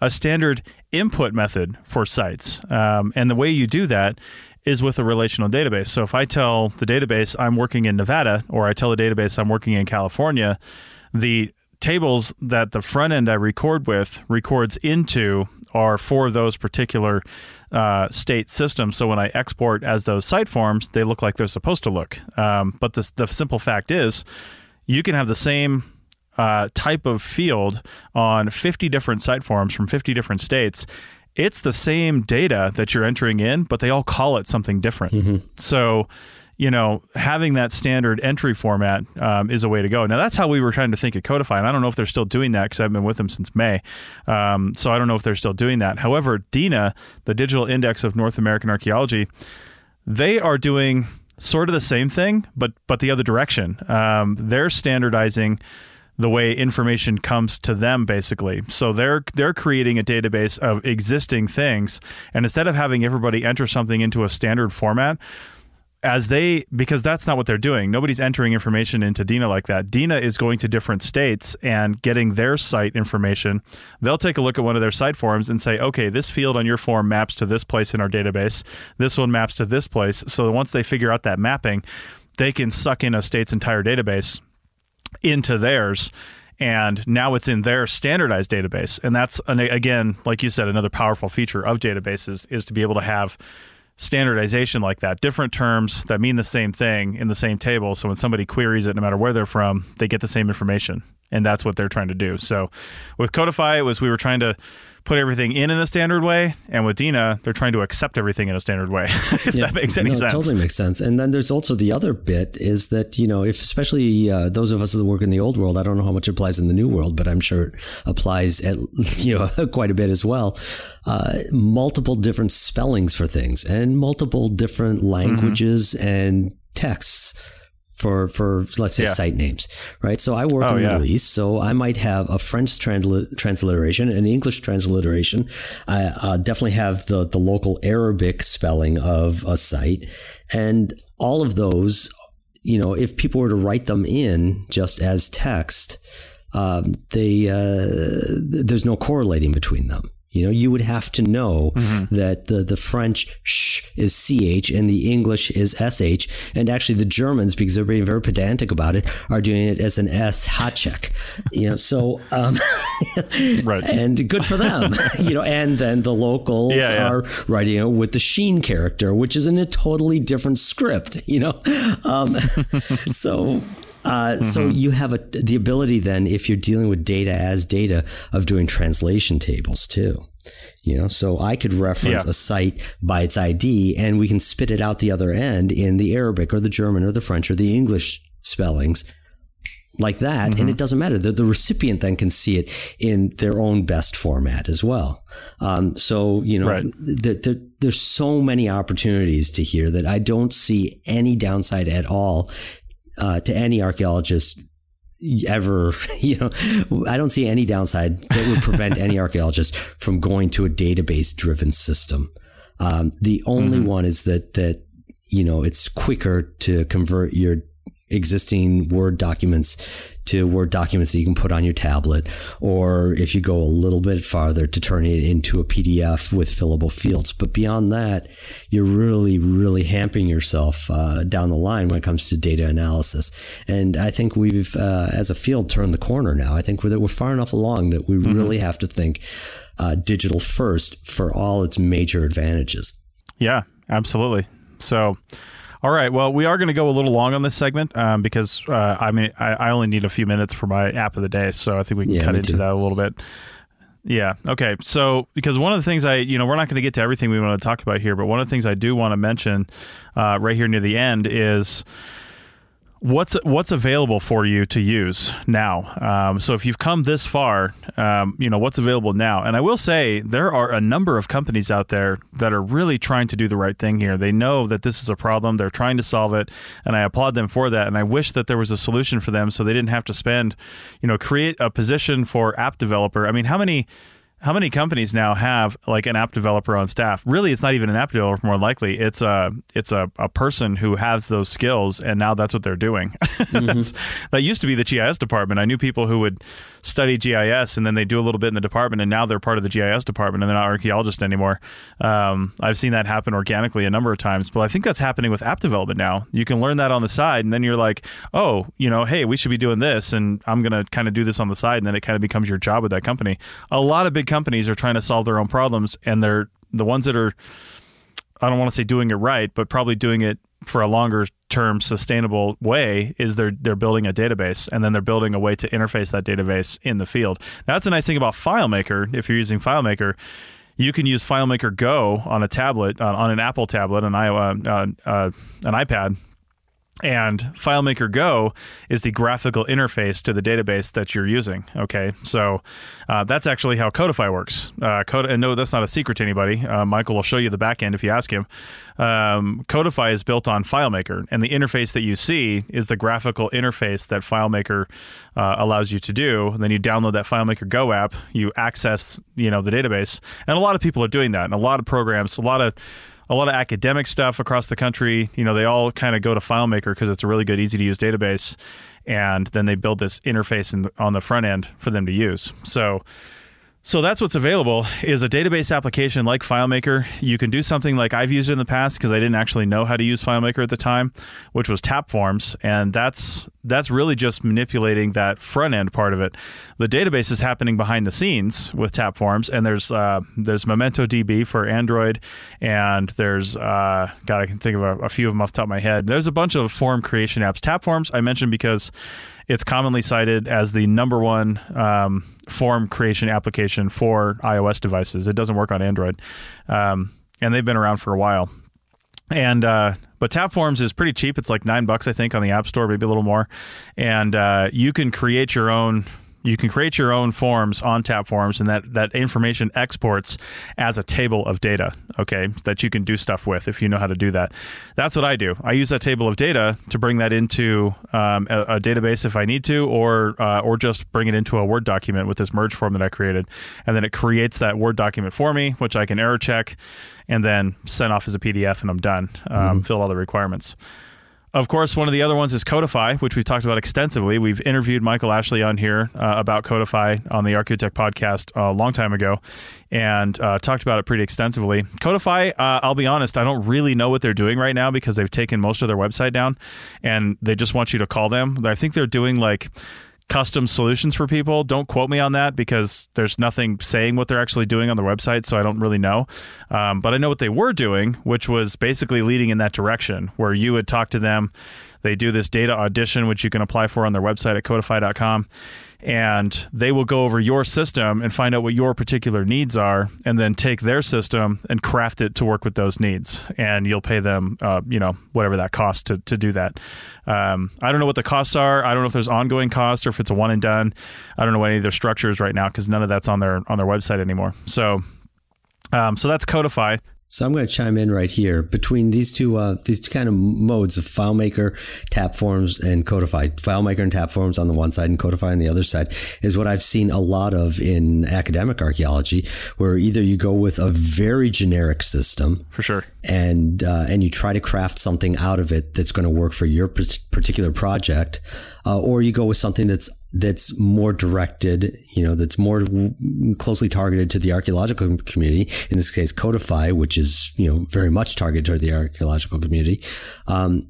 a standard input method for sites. Um, and the way you do that is with a relational database. So if I tell the database I'm working in Nevada, or I tell the database I'm working in California, the tables that the front end I record with records into are for those particular uh, state systems. So when I export as those site forms, they look like they're supposed to look. Um, but the, the simple fact is, you can have the same uh, type of field on 50 different site forms from 50 different states. It's the same data that you're entering in, but they all call it something different. Mm-hmm. So you know, having that standard entry format um, is a way to go. Now, that's how we were trying to think of Codifi, and I don't know if they're still doing that because I've been with them since May. Um, so I don't know if they're still doing that. However, DINAA, the Digital Index of North American Archaeology, they are doing sort of the same thing, but but the other direction. Um, they're standardizing the way information comes to them basically so they're they're creating a database of existing things and instead of having everybody enter something into a standard format as they because that's not what they're doing. Nobody's entering information into DINAA like that. DINAA is going to different states and getting their site information. They'll take a look at one of their site forms and say okay this field on your form maps to this place in our database. This one maps to this place. So once they figure out that mapping they can suck in a state's entire database into theirs. And now it's in their standardized database. And that's again like you said another powerful feature of databases is to be able to have standardization like that, different terms that mean the same thing in the same table. So when somebody queries it, no matter where they're from, they get the same information. And that's what they're trying to do. So with Codifi, it was we were trying to put everything in in a standard way, and with DINAA, they're trying to accept everything in a standard way. if yeah, that makes any no, sense, totally makes sense. And then there's also the other bit is that you know, if especially uh, those of us that work in the old world, I don't know how much applies in the new world, but I'm sure it applies at you know quite a bit as well. Uh, multiple different spellings for things and multiple different languages mm-hmm. and texts for for let's say yeah. site names, right? So I work oh, in the yeah. Middle East, so I might have a French transli- transliteration, an English transliteration. I uh, definitely have the the local Arabic spelling of a site, and all of those, you know, if people were to write them in just as text, um, they uh, there's no correlating between them. You know, you would have to know mm-hmm. that the, the French sh is ch and the English is sh. And actually, the Germans, because they're being very pedantic about it, are doing it as an s hachek. You know, so um, right, and good for them. you know, and then the locals yeah, yeah. are writing it with the Sheen character, which is in a totally different script. You know, um, so uh, mm-hmm. So you have a, the ability then, if you're dealing with data as data, of doing translation tables too. You know, so I could reference yeah. a site by its ID, and we can spit it out the other end in the Arabic or the German or the French or the English spellings, like that, mm-hmm. and it doesn't matter. The, the recipient then can see it in their own best format as well. Um, so you know, right. th- th- there's so many opportunities to here that I don't see any downside at all uh, to any archaeologist ever, you know, I don't see any downside that would prevent any archaeologist from going to a database driven system. Um, the only mm-hmm. one is that, that, you know, it's quicker to convert your existing Word documents to Word documents that you can put on your tablet, or if you go a little bit farther, to turn it into a PDF with fillable fields. But beyond that, you're really, really hampering yourself uh, down the line when it comes to data analysis. And I think we've, uh, as a field, turned the corner now. I think we're, we're far enough along that we mm-hmm. really have to think uh, digital first for all its major advantages. Yeah, absolutely. So, all right. Well, we are going to go a little long on this segment um, because uh, I mean I, I, only need a few minutes for my app of the day, so I think we can yeah, cut into too. that a little bit. Yeah. Okay. So because one of the things I you know we're not going to get to everything we want to talk about here, but one of the things I do want to mention uh, right here near the end is what's what's available for you to use now. Um, so if you've come this far, um, you know what's available now. And I will say there are a number of companies out there that are really trying to do the right thing here. They know that this is a problem. They're trying to solve it, and I applaud them for that. And I wish that there was a solution for them so they didn't have to spend, you know, create a position for app developer. I mean, how many how many companies now have like an app developer on staff? Really, it's not even an app developer. More likely, it's a it's a, a person who has those skills, and now that's what they're doing. Mm-hmm. that used to be the GIS department. I knew people who would study GIS and then they do a little bit in the department, and now they're part of the GIS department, and they're not archaeologists anymore. Um, I've seen that happen organically a number of times, but I think that's happening with app development now. You can learn that on the side, and then you're like, oh, you know, hey, we should be doing this, and I'm going to kind of do this on the side, and then it kind of becomes your job with that company. A lot of big companies are trying to solve their own problems, and they're the ones that are. I don't want to say doing it right, but probably doing it for a longer term sustainable way is they're they're building a database and then they're building a way to interface that database in the field. That's a nice thing about FileMaker. If you're using FileMaker, you can use FileMaker Go on a tablet, uh, on an Apple tablet, an, uh, uh, an iPad, and FileMaker Go is the graphical interface to the database that you're using. Okay, so uh, that's actually how Codifi works. Uh, Cod- and no, that's not a secret to anybody. Uh, Michael will show you the back end if you ask him. Um, Codifi is built on FileMaker, and the interface that you see is the graphical interface that FileMaker uh, allows you to do. And then you download that FileMaker Go app, you access you know the database, and a lot of people are doing that, and a lot of programs, a lot of a lot of academic stuff across the country. You know, they all kind of go to FileMaker because it's a really good, easy to use database, and then they build this interface in, on the front end for them to use. So so that's what's available is a database application like FileMaker. You can do something like I've used in the past because I didn't actually know how to use FileMaker at the time, which was Tapforms, and that's that's really just manipulating that front end part of it. The database is happening behind the scenes with Tapforms, and there's uh, there's Memento DB for Android, and there's uh, God I can think of a, a few of them off the top of my head. There's a bunch of form creation apps. Tapforms I mentioned because it's commonly cited as the number one um, form creation application for iOS devices. It doesn't work on Android, um, and they've been around for a while. And uh, but Tapforms is pretty cheap. It's like nine bucks, I think, on the App Store, maybe a little more. And uh, you can create your own you can create your own forms on tap forms, and that that information exports as a table of data okay that you can do stuff with if you know how to do that. That's what i do. I use that table of data to bring that into um, a, a, database if i need to or uh, or just bring it into a word document with this merge form that i created. And then it creates that word document for me which i can error check and then send off as a pdf and i'm done um, mm-hmm. fill all the requirements of course, one of the other ones is Codifi, which we've talked about extensively. We've interviewed Michael Ashley on here uh, about Codifi on the ArchaeoTech podcast a long time ago and uh, talked about it pretty extensively. Codifi, uh, I'll be honest, I don't really know what they're doing right now because they've taken most of their website down and they just want you to call them. I think they're doing like custom solutions for people. Don't quote me on that because there's nothing saying what they're actually doing on their website, so I don't really know. Um, but I know what they were doing, which was basically leading in that direction, where you would talk to them. They do this data audition, which you can apply for on their website at codify.com and they will go over your system and find out what your particular needs are and then take their system and craft it to work with those needs. And you'll pay them uh, you know whatever that costs to, to do that. Um, i don't know what the costs are. I don't know if there's ongoing costs or if it's a one and done. I don't know any of their structures right now because none of that's on their on their website anymore. So um, so that's codifi so I'm going to chime in right here between these two uh, these two kind of modes of FileMaker, Tapforms, and Codifi. FileMaker and Tapforms on the one side, and Codifi on the other side is what I've seen a lot of in academic archaeology, where either you go with a very generic system, for sure, and uh, and you try to craft something out of it that's going to work for your particular project, uh, or you go with something that's that's more directed, you know, that's more closely targeted to the archaeological community. In this case, Codifi, which is you know very much targeted to the archaeological community, um,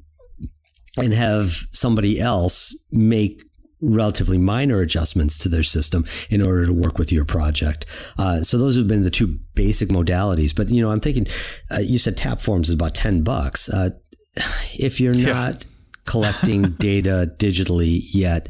and have somebody else make relatively minor adjustments to their system in order to work with your project. Uh, so those have been the two basic modalities. But you know, I'm thinking, uh, you said Tapforms is about ten bucks. Uh, if you're yeah. not collecting data digitally yet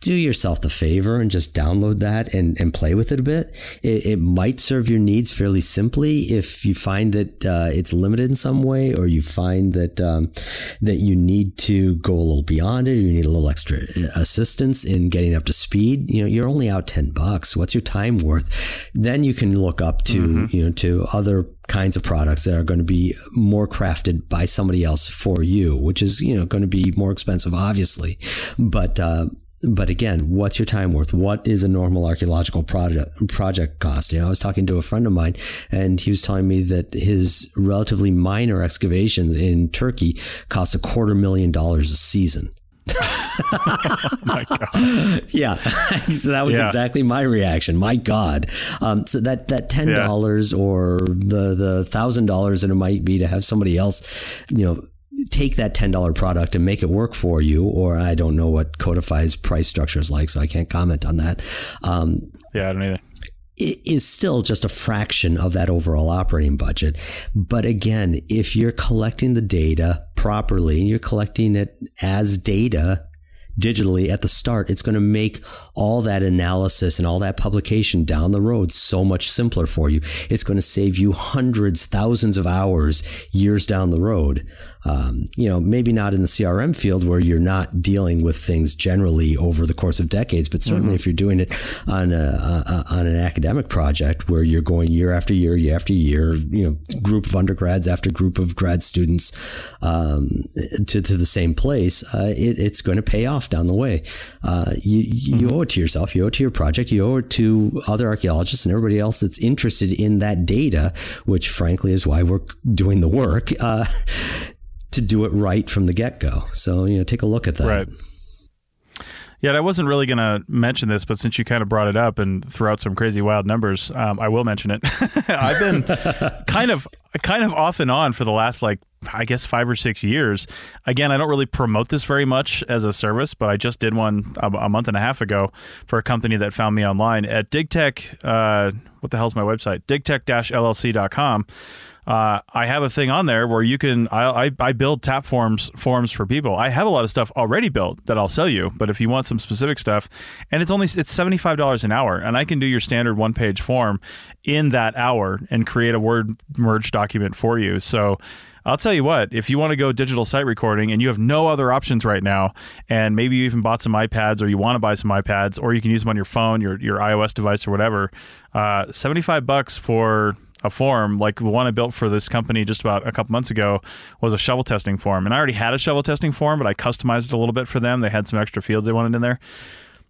do yourself the favor and just download that and, and play with it a bit. It, it might serve your needs fairly simply if you find that uh, it's limited in some way, or you find that um, that you need to go a little beyond it, or you need a little extra uh, assistance in getting up to speed. You know, you're only out ten bucks. What's your time worth? Then you can look up to mm-hmm. you know to other kinds of products that are going to be more crafted by somebody else for you, which is you know going to be more expensive, obviously, but uh, but again, what's your time worth? What is a normal archaeological project project cost? You know, I was talking to a friend of mine, and he was telling me that his relatively minor excavations in Turkey cost a quarter million dollars a season. oh my God. yeah, so that was yeah. exactly my reaction. My God, um, so that that ten dollars yeah. or the the thousand dollars that it might be to have somebody else, you know, take that $10 product and make it work for you, or I don't know what Codifi's price structure is like, so I can't comment on that. Um, yeah, I don't either. It is still just a fraction of that overall operating budget. But again, if you're collecting the data properly and you're collecting it as data digitally at the start, it's going to make all that analysis and all that publication down the road so much simpler for you. It's going to save you hundreds, thousands of hours years down the road um, you know, maybe not in the CRM field where you're not dealing with things generally over the course of decades, but certainly mm-hmm. if you're doing it on a, a, on an academic project where you're going year after year, year after year, you know, group of undergrads after group of grad students um, to, to the same place, uh, it, it's going to pay off down the way. Uh, you you mm-hmm. owe it to yourself, you owe it to your project, you owe it to other archaeologists and everybody else that's interested in that data, which frankly is why we're doing the work. Uh, to do it right from the get go. So, you know, take a look at that. Right. Yeah, I wasn't really going to mention this, but since you kind of brought it up and threw out some crazy wild numbers, um, I will mention it. I've been kind of, kind of off and on for the last like I guess five or six years. Again, I don't really promote this very much as a service, but I just did one a, a month and a half ago for a company that found me online at DigTech. Uh, what the hell's my website? DigTech-LLC.com uh, I have a thing on there where you can I, I, I build tap forms forms for people. I have a lot of stuff already built that I'll sell you, but if you want some specific stuff, and it's only it's seventy five dollars an hour, and I can do your standard one page form in that hour and create a word merge document for you. So. I'll tell you what, if you want to go digital site recording and you have no other options right now, and maybe you even bought some iPads or you want to buy some iPads, or you can use them on your phone, your, your iOS device, or whatever, uh, 75 bucks for a form like the one I built for this company just about a couple months ago was a shovel testing form. And I already had a shovel testing form, but I customized it a little bit for them. They had some extra fields they wanted in there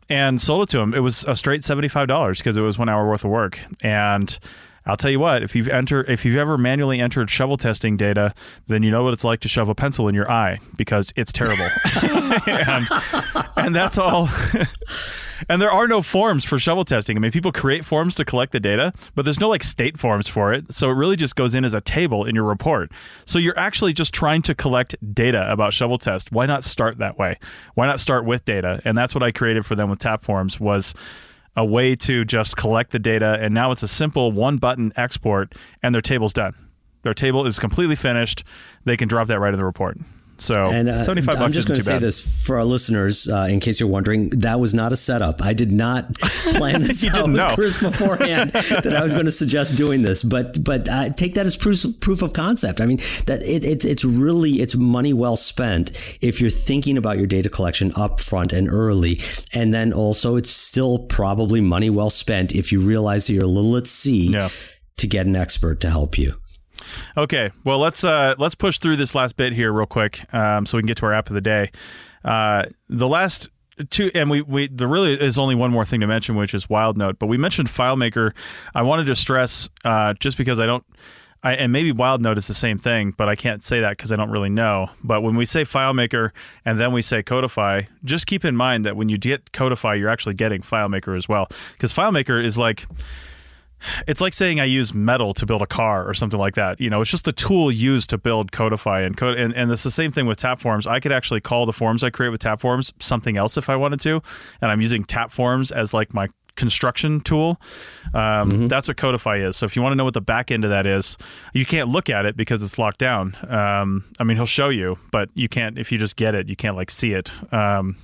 and sold it to them. It was a straight $75 because it was one hour worth of work. And I'll tell you what, if you've entered if you've ever manually entered shovel testing data, then you know what it's like to shove a pencil in your eye because it's terrible. and, and that's all and there are no forms for shovel testing. I mean, people create forms to collect the data, but there's no like state forms for it. So it really just goes in as a table in your report. So you're actually just trying to collect data about shovel test. Why not start that way? Why not start with data? And that's what I created for them with tap forms was a way to just collect the data and now it's a simple one button export and their table's done. Their table is completely finished. They can drop that right in the report. So and, uh, 75 I'm just going to say bad. this for our listeners, uh, in case you're wondering, that was not a setup. I did not plan this out with know. Chris beforehand that I was going to suggest doing this, but but uh, take that as proof, proof of concept. I mean, that it, it, it's really it's money well spent if you're thinking about your data collection up front and early, and then also it's still probably money well spent if you realize that you're a little at sea. Yeah. To get an expert to help you. Okay, well let's uh, let's push through this last bit here real quick, um, so we can get to our app of the day. Uh, the last two, and we we there really is only one more thing to mention, which is WildNote. But we mentioned FileMaker. I wanted to stress uh, just because I don't. I, and maybe WildNote is the same thing, but I can't say that because I don't really know. But when we say FileMaker and then we say Codifi, just keep in mind that when you get Codifi, you're actually getting FileMaker as well. Because FileMaker is like it's like saying I use metal to build a car or something like that. You know, it's just the tool used to build Codifi and code. And, and it's the same thing with tap forms. I could actually call the forms I create with tap forms something else if I wanted to. And I'm using tap forms as like my construction tool. Um, mm-hmm. That's what Codifi is. So if you want to know what the back end of that is, you can't look at it because it's locked down. Um, I mean, he'll show you, but you can't, if you just get it, you can't like see it. Um,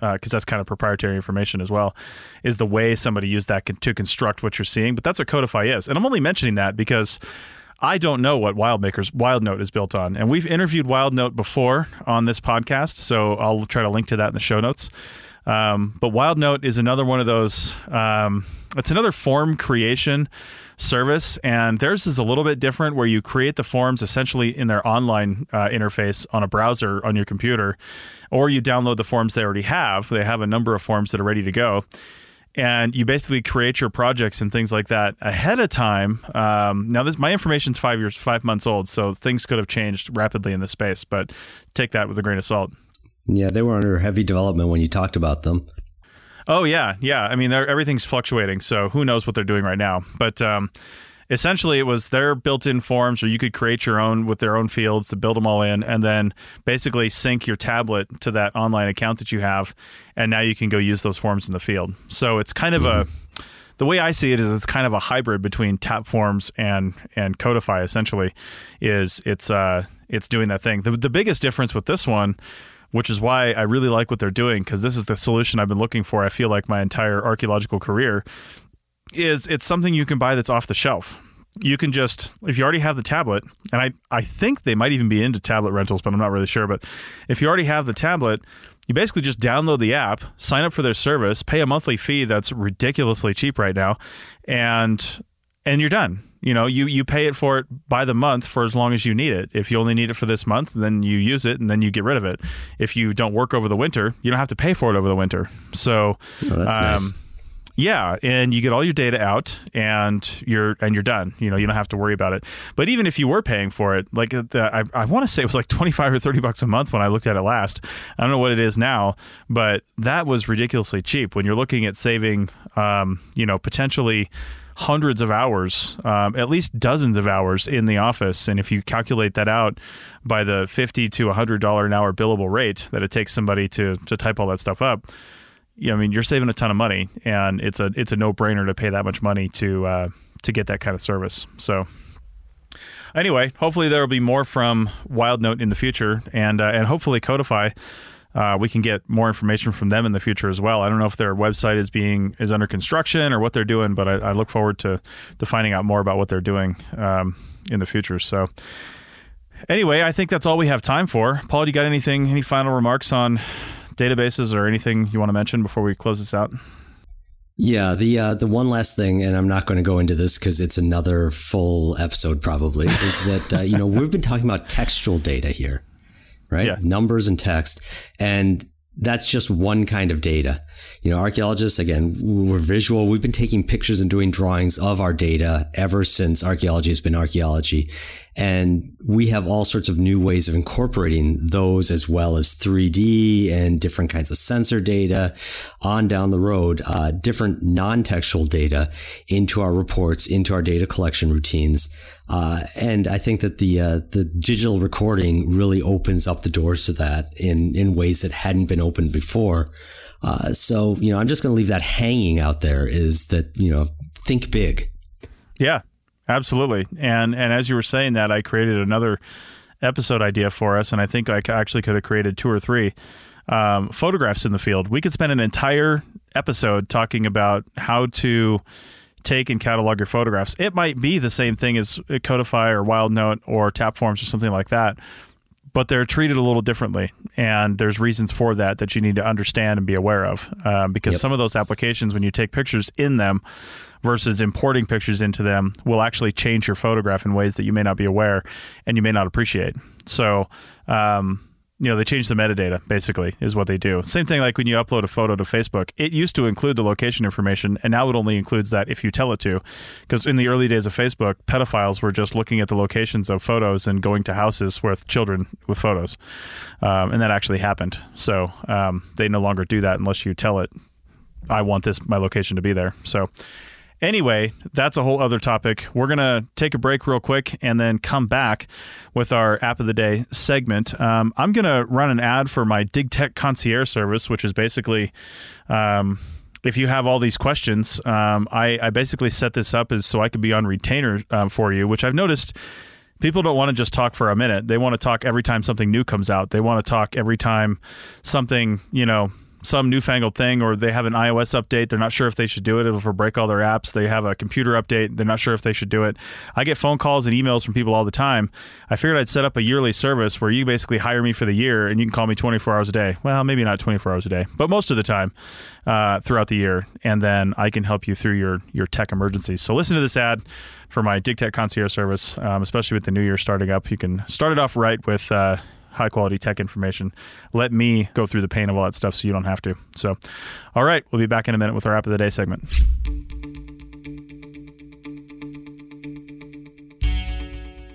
because uh, that's kind of proprietary information as well, is the way somebody used that to construct what you're seeing. But that's what Codifi is, and I'm only mentioning that because I don't know what WildMaker's WildNote is built on, and we've interviewed WildNote before on this podcast, so I'll try to link to that in the show notes. Um, but WildNote is another one of those. Um, it's another form creation service, and theirs is a little bit different, where you create the forms essentially in their online uh, interface on a browser on your computer, or you download the forms they already have. They have a number of forms that are ready to go and you basically create your projects and things like that ahead of time. Um, now, this my information's five years, five months old, so things could have changed rapidly in this space. But take that with a grain of salt. Yeah, they were under heavy development when you talked about them. Oh yeah, yeah. I mean, everything's fluctuating, so who knows what they're doing right now? But um, essentially it was their built-in forms or you could create your own with their own fields to build them all in and then basically sync your tablet to that online account that you have and now you can go use those forms in the field so it's kind of mm-hmm. a the way I see it is it's kind of a hybrid between Tapforms and and Codifi. Essentially, is it's uh it's doing that thing. The the biggest difference with this one, which is why I really like what they're doing, because this is the solution I've been looking for. I feel like my entire archaeological career, is it's something you can buy that's off the shelf. You can just if you already have the tablet, and I I think they might even be into tablet rentals, but I'm not really sure. But if you already have the tablet, you basically just download the app, sign up for their service, pay a monthly fee that's ridiculously cheap right now, and and you're done. You know, you you pay it for it by the month for as long as you need it. If you only need it for this month, then you use it and then you get rid of it. If you don't work over the winter, you don't have to pay for it over the winter. So oh, that's um, nice yeah, and you get all your data out, and you're and you're done. You know, you don't have to worry about it. But even if you were paying for it, like uh, the, I, I want to say it was like twenty five or thirty bucks a month when I looked at it last. I don't know what it is now, but that was ridiculously cheap when you're looking at saving, um, you know, potentially hundreds of hours, um, at least dozens of hours in the office. And if you calculate that out by the fifty to hundred dollar an hour billable rate that it takes somebody to to type all that stuff up I mean, you're saving a ton of money, and it's a it's a no brainer to pay that much money to uh, to get that kind of service. So, anyway, hopefully there will be more from WildNote in the future, and uh, and hopefully Codifi. Uh, we can get more information from them in the future as well. I don't know if their website is being is under construction or what they're doing, but I, I look forward to to finding out more about what they're doing um, in the future. So, anyway, I think that's all we have time for. Paul, do you got anything? Any final remarks on databases or anything you want to mention before we close this out? Yeah, the uh, the one last thing, and I'm not going to go into this because it's another full episode probably, is that uh, you know we've been talking about textual data here, right? Yeah. Numbers and text, and that's just one kind of data. You know, archaeologists, again, we're visual. We've been taking pictures and doing drawings of our data ever since archaeology has been archaeology. And we have all sorts of new ways of incorporating those as well as 3D and different kinds of sensor data on down the road, uh, different non-textual data into our reports, into our data collection routines. Uh, and I think that the uh, the digital recording really opens up the doors to that in in ways that hadn't been opened before. Uh, so, you know, I'm just going to leave that hanging out there is that, you know, think big. Yeah, absolutely. And, and as you were saying that, I created another episode idea for us. And I think I actually could have created two or three um, photographs in the field. We could spend an entire episode talking about how to take and catalog your photographs. It might be the same thing as Codifi or WildNote or Tapforms or something like that but they're treated a little differently, and there's reasons for that that you need to understand and be aware of. Uh, because yep. some of those applications, when you take pictures in them versus importing pictures into them, will actually change your photograph in ways that you may not be aware and you may not appreciate. So, um, you know they change the metadata basically is what they do. Same thing like when you upload a photo to facebook it used to include the location information and now it only includes that if you tell it to because in the early days of facebook pedophiles were just looking at the locations of photos and going to houses with children with photos um, and that actually happened. So um, they no longer do that unless you tell it i want this my location to be there. So Anyway, that's a whole other topic. We're going to take a break real quick and then come back with our app of the day segment. Um, I'm going to run an ad for my DigTech concierge service, which is basically. Um, if you have all these questions, um, I, I, basically set this up as so I could be on retainer um, for you, which I've noticed people don't want to just talk for a minute. They want to talk every time something new comes out. They want to talk every time something, you know, some newfangled thing, or they have an iOS update. They're not sure if they should do it. It'll break all their apps. They have a computer update. They're not sure if they should do it. I get phone calls and emails from people all the time. I figured I'd set up a yearly service where you basically hire me for the year and you can call me 24 hours a day. Well, maybe not 24 hours a day, but most of the time uh, throughout the year, and then I can help you through your your tech emergencies. So listen to this ad for my DigTech concierge service, um, especially with the new year starting up. You can start it off right with. Uh, high quality tech information. Let me go through the pain of all that stuff so you don't have to. So, all right, we'll be back in a minute with our app of the day segment.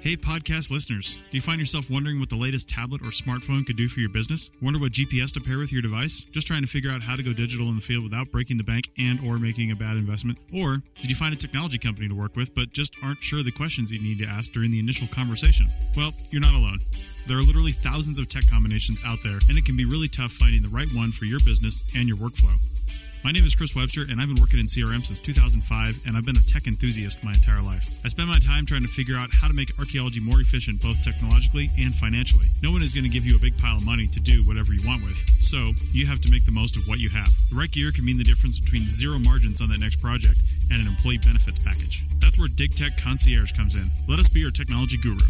Hey, podcast listeners. Do you find yourself wondering what the latest tablet or smartphone could do for your business? Wonder what GPS to pair with your device? Just trying to figure out how to go digital in the field without breaking the bank and or making a bad investment? Or did you find a technology company to work with but just aren't sure the questions you need to ask during the initial conversation? Well, you're not alone. There are literally thousands of tech combinations out there, and it can be really tough finding the right one for your business and your workflow. My name is Chris Webster, and I've been working in CRM since 2005, and I've been a tech enthusiast my entire life. I spend my time trying to figure out how to make archaeology more efficient both technologically and financially. No one is going to give you a big pile of money to do whatever you want with, so you have to make the most of what you have. The right gear can mean the difference between zero margins on that next project and an employee benefits package. That's where DigTech Concierge comes in. Let us be your technology guru.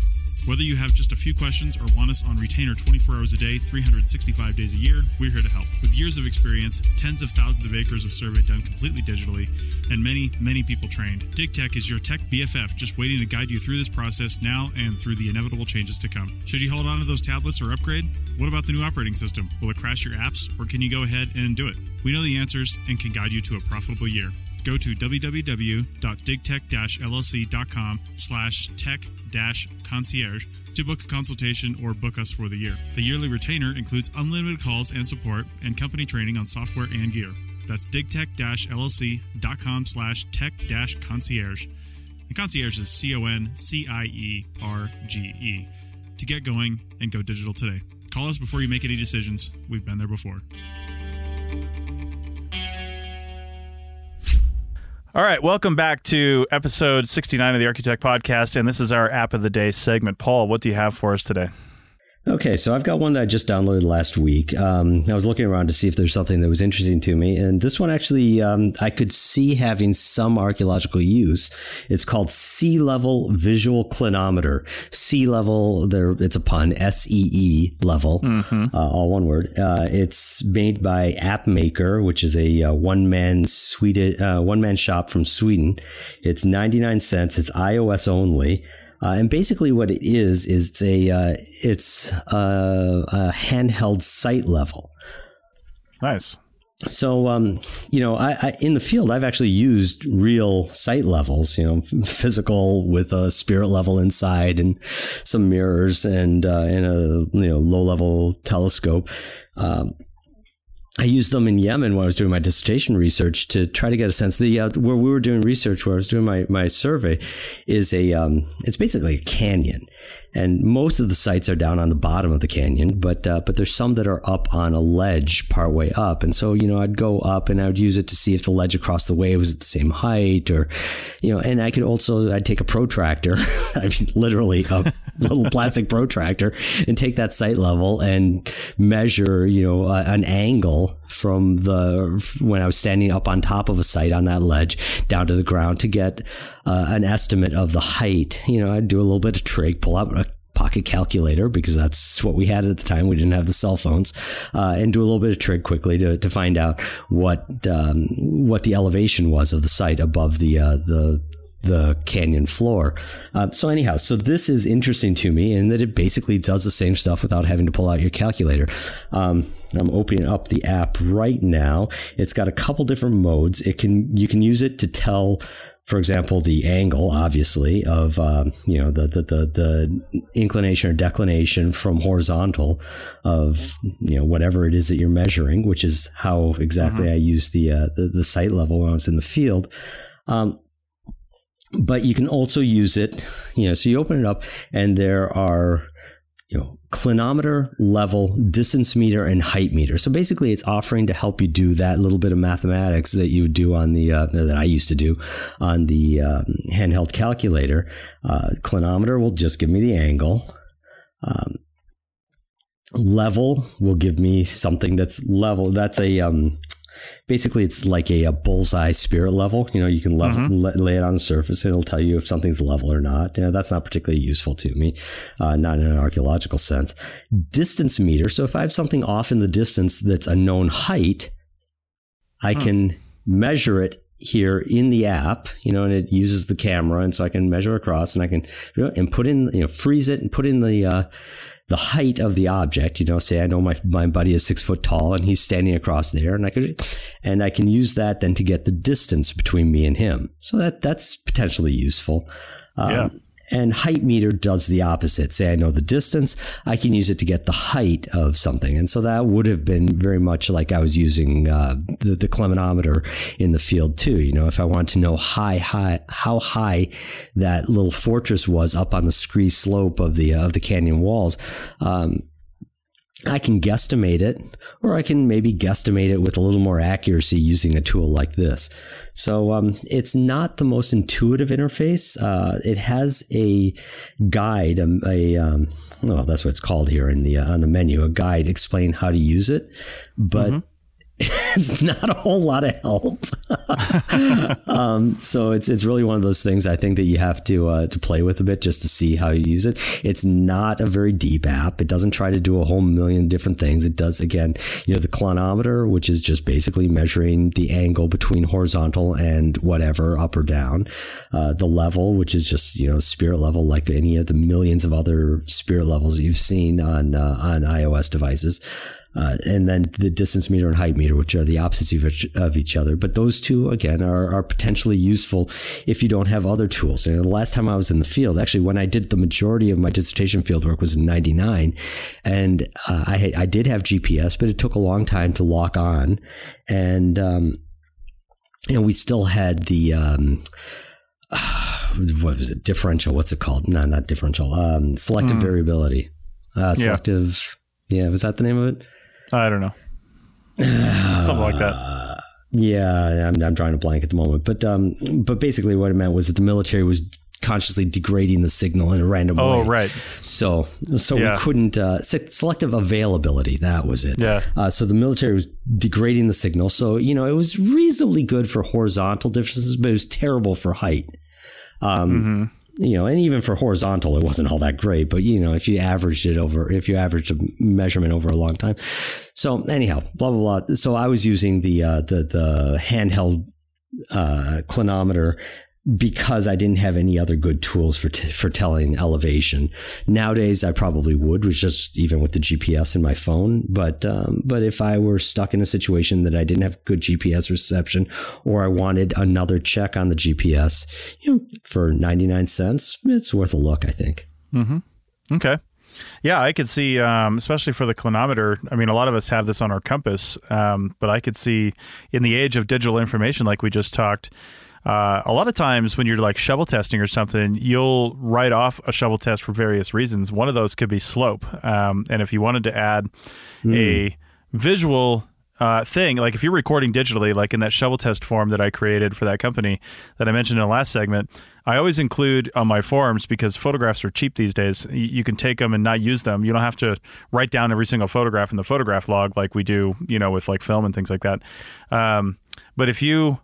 Whether you have just a few questions or want us on retainer 24 hours a day, 365 days a year, we're here to help. With years of experience, tens of thousands of acres of survey done completely digitally, and many, many people trained, DigTech is your tech BFF just waiting to guide you through this process now and through the inevitable changes to come. Should you hold on to those tablets or upgrade? What about the new operating system? Will it crash your apps or can you go ahead and do it? We know the answers and can guide you to a profitable year go to www.digtech-llc.com slash tech-concierge to book a consultation or book us for the year. The yearly retainer includes unlimited calls and support and company training on software and gear. That's digtech-llc.com slash tech-concierge. And concierge is C-O-N-C-I-E-R-G-E. To get going and go digital today. Call us before you make any decisions. We've been there before. All right, welcome back to episode 69 of the ArchaeoTech Podcast, and this is our App of the Day segment. Paul, what do you have for us today? Okay, so I've got one that I just downloaded last week. Um, I was looking around to see if there's something that was interesting to me, and this one actually um, I could see having some archaeological use. It's called See Level Visual Clinometer. Sea level, there it's a pun. S E E level, mm-hmm. uh, all one word. Uh, it's made by AppMaker, which is a uh, one man Sweden uh, one man shop from Sweden. It's ninety nine cents. It's iOS only. Uh, and basically, what it is is it's a uh, it's a, a, handheld sight level. Nice. So, um, you know, I, I, in the field, I've actually used real sight levels, you know, physical with a spirit level inside and some mirrors and uh, and a you know low level telescope. Um, I used them in Yemen when I was doing my dissertation research to try to get a sense. The uh, where we were doing research, where I was doing my my survey, is a um, it's basically a canyon, and most of the sites are down on the bottom of the canyon, but uh, but there's some that are up on a ledge partway up, and so you know I'd go up and I would use it to see if the ledge across the way was at the same height, or you know, and I could also I'd take a protractor, I mean literally a little plastic protractor, and take that sight level and measure you know uh, an angle from the when I was standing up on top of a site on that ledge down to the ground to get uh, an estimate of the height. You know, I'd do a little bit of trig, pull out a pocket calculator because that's what we had at the time. We didn't have the cell phones, uh, and do a little bit of trig quickly to, to find out what um, what the elevation was of the site above the uh, the the canyon floor. Uh, so anyhow, so this is interesting to me in that it basically does the same stuff without having to pull out your calculator. Um, I'm opening up the app right now. It's got a couple different modes. It can you can use it to tell for example, the angle, obviously, of um, you know the, the, the the inclination or declination from horizontal of you know whatever it is that you're measuring, which is how exactly mm-hmm. I use the, uh, the, the sight level when I was in the field. Um, but you can also use it, you know, so you open it up and there are, you know, clinometer, level, distance meter, and height meter. So basically, it's offering to help you do that little bit of mathematics that you would do on the, uh, that I used to do on the um, handheld calculator. Uh, clinometer will just give me the angle. Um, level will give me something that's level. That's a um, basically it's like a, a bullseye spirit level. You know, you can level, mm-hmm. lay it on the surface and it'll tell you if something's level or not. You know, that's not particularly useful to me, uh, not in an archaeological sense. Distance meter. So if I have something off in the distance that's a known height, I hmm. can measure it here in the app, you know, and it uses the camera, and so I can measure across, and I can, you know, and put in, you know, freeze it and put in the uh, the height of the object. You know, say I know my my buddy is six foot tall and he's standing across there, and I could and I can use that then to get the distance between me and him. So that that's potentially useful. Um, yeah. And height meter does the opposite. Say I know the distance, I can use it to get the height of something. And so that would have been very much like I was using uh, the, the in the field too. You know, if I want to know high, high, how high that little fortress was up on the scree slope of the uh, of the canyon walls, um, I can guesstimate it, or I can maybe guesstimate it with a little more accuracy using a tool like this. So um, it's not the most intuitive interface. Uh, it has a guide, um, a, a um, well, that's what it's called here in the uh, on the menu, a guide explain how to use it, but. Mm-hmm it's not a whole lot of help. um, so it's it's really one of those things I think that you have to uh, to play with a bit just to see how you use it. It's not a very deep app. It doesn't try to do a whole million different things. It does again, you know, the clinometer, which is just basically measuring the angle between horizontal and whatever up or down. Uh, the level, which is just you know spirit level, like any of the millions of other spirit levels you've seen on uh, on iOS devices. Uh, and then the distance meter and height meter, which are the opposites of each, of each other. But those two, again, are, are potentially useful if you don't have other tools. And the last time I was in the field, actually, when I did the majority of my dissertation field work was in 99. And uh, I, I did have GPS, but it took a long time to lock on. And, um, and we still had the, um, what was it? Differential. What's it called? No, not differential. Um, selective mm. variability. Uh, selective. Yeah. yeah. Was that the name of it? I don't know. Something like that. Yeah, I'm, I'm drawing a blank at the moment, but um, but basically what it meant was that the military was consciously degrading the signal in a random oh, way. Oh, right. So, so yeah. we couldn't uh, selective availability. That was it. Yeah. Uh, so the military was degrading the signal. So you know it was reasonably good for horizontal differences, but it was terrible for height. Um, mm-hmm you know, and even for horizontal, it wasn't all that great. But you know, if you averaged it over, if you averaged a measurement over a long time, so anyhow, blah blah blah. So I was using the uh, the the handheld uh, clinometer because I didn't have any other good tools for t- for telling elevation. Nowadays, I probably would, which just even with the GPS in my phone. But um, but if I were stuck in a situation that I didn't have good GPS reception, or I wanted another check on the GPS, you know, for ninety nine cents, it's worth a look. I think. Mm-hmm. Okay. Yeah, I could see, um, especially for the clinometer. I mean, a lot of us have this on our compass, um, but I could see in the age of digital information, like we just talked, uh, a lot of times when you're like shovel testing or something, you'll write off a shovel test for various reasons. One of those could be slope. Um, and if you wanted to add mm. a visual uh, thing, like if you're recording digitally, like in that shovel test form that I created for that company that I mentioned in the last segment, I always include on my forms because photographs are cheap these days. You, you can take them and not use them. You don't have to write down every single photograph in the photograph log like we do, you know, with like film and things like that. Um, but if you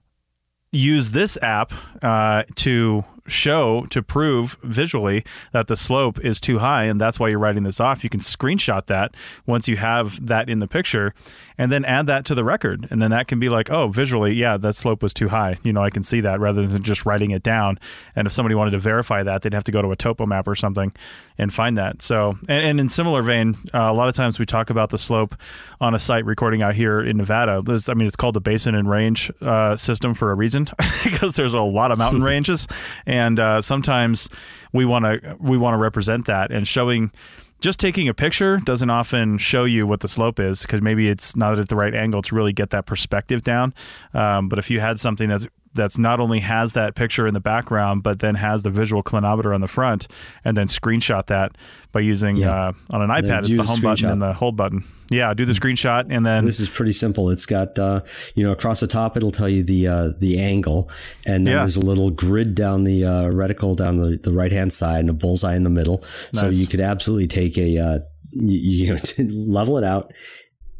use this app uh, to show to prove visually that the slope is too high and that's why you're writing this off. You can screenshot that once you have that in the picture and then add that to the record. And then that can be like oh visually yeah that slope was too high. You know i can see that rather than just writing it down. And if somebody wanted to verify that they'd have to go to a topo map or something and find that. So and, and in similar vein uh, a lot of times we talk about the slope on a site recording out here in nevada. There's, i mean it's called the basin and range uh, system for a reason because there's a lot of mountain ranges and uh, sometimes we want to we want to represent that and showing just taking a picture doesn't often show you what the slope is because maybe it's not at the right angle to really get that perspective down. Um, but if you had something that's that's not only has that picture in the background, but then has the visual clinometer on the front, and then screenshot that by using yeah. uh, on an iPad. It's the home button and the hold button. Yeah, do the screenshot and then this is pretty simple. It's got uh, you know across the top it'll tell you the uh, the angle, and then yeah. there's a little grid down the uh, reticle down the, the right hand side and a bullseye in the middle. Nice. So you could absolutely take a uh, you, you know, level it out,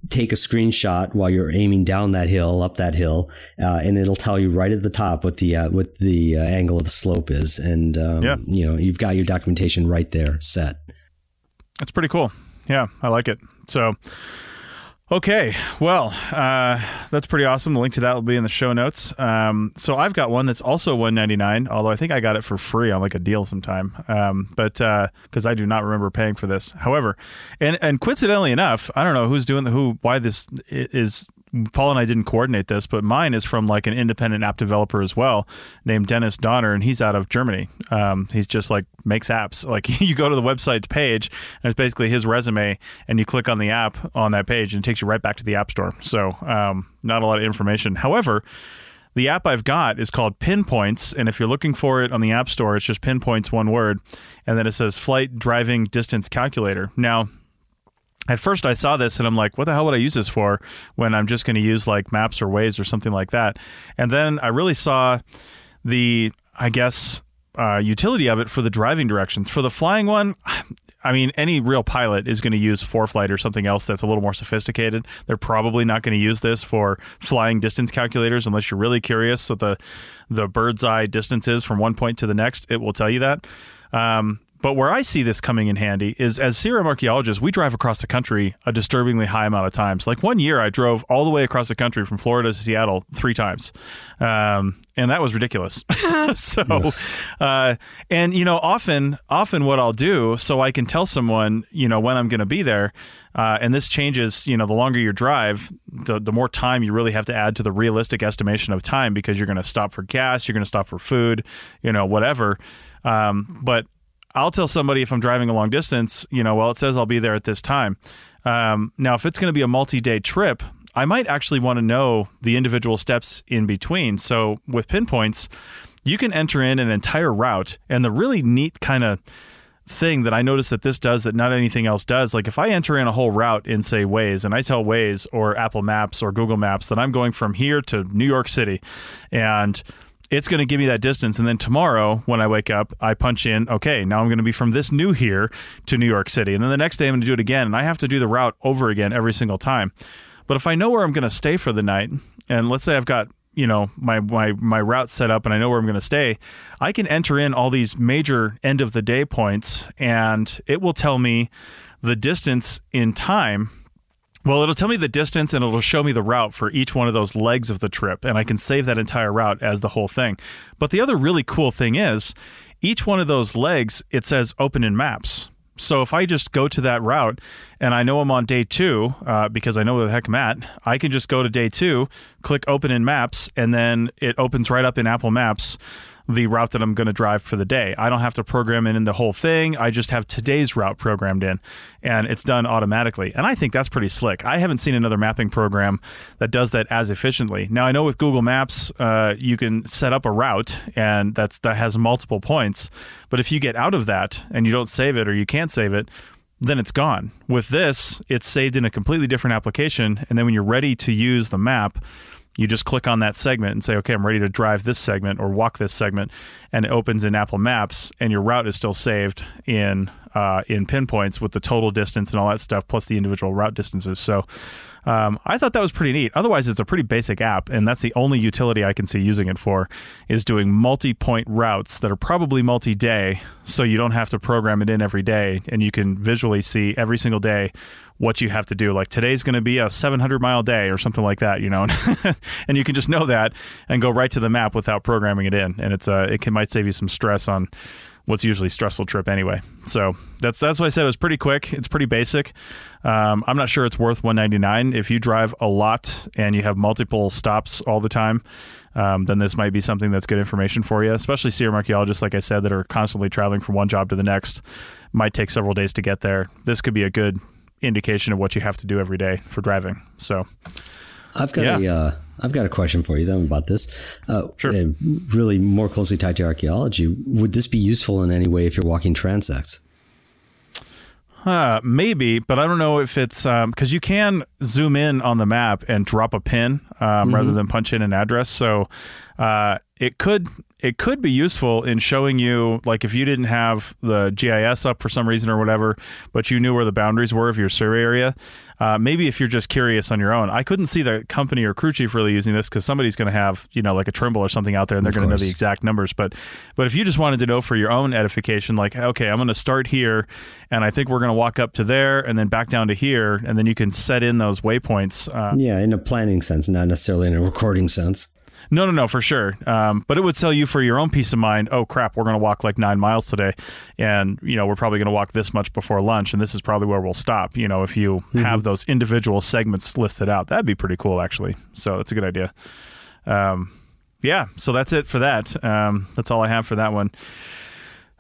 take a screenshot while you're aiming down that hill, up that hill, uh, and it'll tell you right at the top what the uh, what the uh, angle of the slope is, and um, Yeah. you know you've got your documentation right there set. That's pretty cool. Yeah, I like it. So, okay, well, uh, that's pretty awesome. The link to that will be in the show notes. Um, so I've got one that's also one ninety nine, although I think I got it for free on like a deal sometime. Um, but because I do not remember paying for this. However, and and coincidentally enough, I don't know who's doing the who why this is. Paul and I didn't coordinate this, but mine is from like an independent app developer as well, named Dennis Donner, and he's out of Germany. Um, he's just like makes apps. Like you go to the website page, and it's basically his resume, and you click on the app on that page, and it takes you right back to the app store. So um, not a lot of information. However, the app I've got is called Pinpoints, and if you're looking for it on the App Store, it's just Pinpoints, one word, and then it says Flight Driving Distance Calculator. Now, at first I saw this and I'm like, what the hell would I use this for when I'm just going to use like maps or Waze or something like that? And then I really saw the, I guess, uh, utility of it for the driving directions. For the flying one, I mean, any real pilot is going to use ForeFlight or something else that's a little more sophisticated. They're probably not going to use this for flying distance calculators unless you're really curious So the the bird's eye distances from one point to the next. It will tell you that. Um, but where I see this coming in handy is as CRM archaeologists, we drive across the country a disturbingly high amount of times. Like one year, I drove all the way across the country from Florida to Seattle three times, um, and that was ridiculous. so, uh, and you know, often, often what I'll do so I can tell someone, you know, when I'm going to be there, uh, and this changes. You know, the longer you drive, the the more time you really have to add to the realistic estimation of time because you're going to stop for gas, you're going to stop for food, you know, whatever. Um, but I'll tell somebody if I'm driving a long distance, you know, well, it says I'll be there at this time. Um, now, if it's going to be a multi day trip, I might actually want to know the individual steps in between. So with pinpoints, you can enter in an entire route. And the really neat kind of thing that I notice that this does that not anything else does, like if I enter in a whole route in, say, Waze, and I tell Waze or Apple Maps or Google Maps that I'm going from here to New York City, and it's going to give me that distance. And then tomorrow, when I wake up, I punch in, okay, now I'm going to be from this new here to New York City. And then the next day, I'm going to do it again. And I have to do the route over again every single time. But if I know where I'm going to stay for the night, and let's say I've got you know my my my route set up and I know where I'm going to stay, I can enter in all these major end of the day points and it will tell me the distance in time well, it'll tell me the distance and it'll show me the route for each one of those legs of the trip, and I can save that entire route as the whole thing. But the other really cool thing is, each one of those legs, it says open in maps. So if I just go to that route and I know I'm on day two uh, because I know where the heck I'm at, I can just go to day two, click open in maps, and then it opens right up in Apple Maps the route that I'm going to drive for the day. I don't have to program in the whole thing. I just have today's route programmed in and it's done automatically. And I think that's pretty slick. I haven't seen another mapping program that does that as efficiently. Now I know with Google Maps, uh, you can set up a route and that's that has multiple points. But if you get out of that and you don't save it or you can't save it, then it's gone. With this, it's saved in a completely different application. And then when you're ready to use the map, you just click on that segment and say, okay, I'm ready to drive this segment or walk this segment, and it opens in Apple Maps, and your route is still saved in uh, in pinpoints with the total distance and all that stuff, plus the individual route distances. So. Um, I thought that was pretty neat. Otherwise, it's a pretty basic app, and that's the only utility I can see using it for is doing multi-point routes that are probably multi-day, so you don't have to program it in every day, and you can visually see every single day what you have to do. Like today's going to be a 700 mile day or something like that, you know, and you can just know that and go right to the map without programming it in, and it's uh, it can might save you some stress on what's usually a stressful trip anyway. So that's that's why I said it was pretty quick. It's pretty basic. Um, I'm not sure it's worth 199 if you drive a lot and you have multiple stops all the time. Um, then this might be something that's good information for you, especially CRM archaeologists, like I said, that are constantly traveling from one job to the next. Might take several days to get there. This could be a good indication of what you have to do every day for driving. So, I've got Yeah. a uh, I've got a question for you then about this. Uh, Sure. uh, really more closely tied to archaeology. Would this be useful in any way if you're walking transects? Uh, maybe, but I don't know if it's because you can zoom in on the map and drop a pin um, rather than punch in an address. So uh, it could it could be useful in showing you, like, if you didn't have the GIS up for some reason or whatever, but you knew where the boundaries were of your survey area. Uh, maybe if you're just curious on your own, I couldn't see the company or crew chief really using this because somebody's going to have, you know, like a Trimble or something out there, and they're going to know the exact numbers. But, but if you just wanted to know for your own edification, like, okay, I'm going to start here, and I think we're going to walk up to there, and then back down to here, and then you can set in those waypoints. Uh, yeah, in a planning sense, not necessarily in a recording sense. No, no, no, for sure. Um, but it would sell you for your own peace of mind. Oh crap, we're going to walk like nine miles today, and you know we're probably going to walk this much before lunch, and this is probably where we'll stop. You know, if you mm-hmm. have those individual segments listed out, that'd be pretty cool, actually. So that's a good idea. Um, yeah, so that's it for that. Um, that's all I have for that one.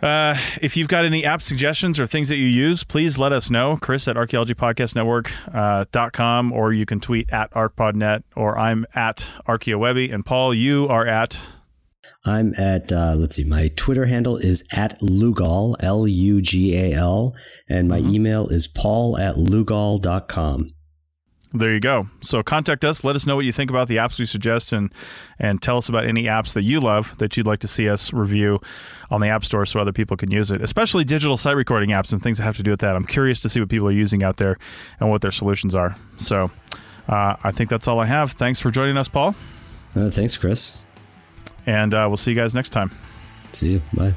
Uh, if you've got any app suggestions or things that you use, please let us know. Chris at archaeologypodcastnetwork.com, uh, or you can tweet at archpodnet, or I'm at archaeowebby. And Paul, you are at. I'm at, uh, let's see, my Twitter handle is at Lugal, L U G A L, and my mm-hmm. email is paul at lugal.com. There you go. So contact us. Let us know what you think about the apps we suggest, and and tell us about any apps that you love that you'd like to see us review on the App Store, so other people can use it. Especially digital site recording apps and things that have to do with that. I'm curious to see what people are using out there and what their solutions are. So uh, I think that's all I have. Thanks for joining us, Paul. Uh, thanks, Chris. And uh, we'll see you guys next time. See you. Bye.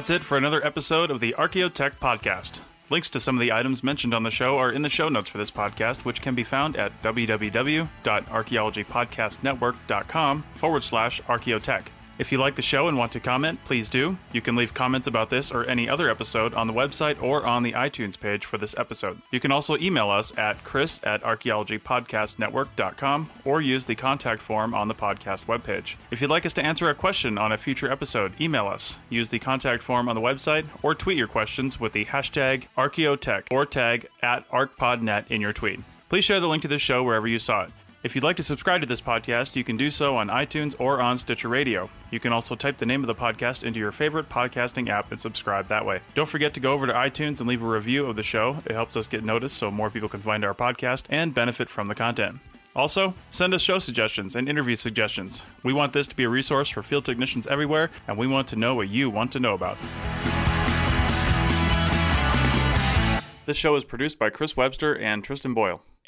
That's it for another episode of the Archaeotech Podcast. Links to some of the items mentioned on the show are in the show notes for this podcast, which can be found at www.archaeologypodcastnetwork.com forward slash archaeotech. If you like the show and want to comment, please do. You can leave comments about this or any other episode on the website or on the iTunes page for this episode. You can also email us at chris at archaeologypodcastnetwork.com or use the contact form on the podcast webpage. If you'd like us to answer a question on a future episode, email us. Use the contact form on the website or tweet your questions with the hashtag archaeotech or tag at archpodnet in your tweet. Please share the link to this show wherever you saw it. If you'd like to subscribe to this podcast, you can do so on iTunes or on Stitcher Radio. You can also type the name of the podcast into your favorite podcasting app and subscribe that way. Don't forget to go over to iTunes and leave a review of the show. It helps us get noticed so more people can find our podcast and benefit from the content. Also, send us show suggestions and interview suggestions. We want this to be a resource for field technicians everywhere, and we want to know what you want to know about. This show is produced by Chris Webster and Tristan Boyle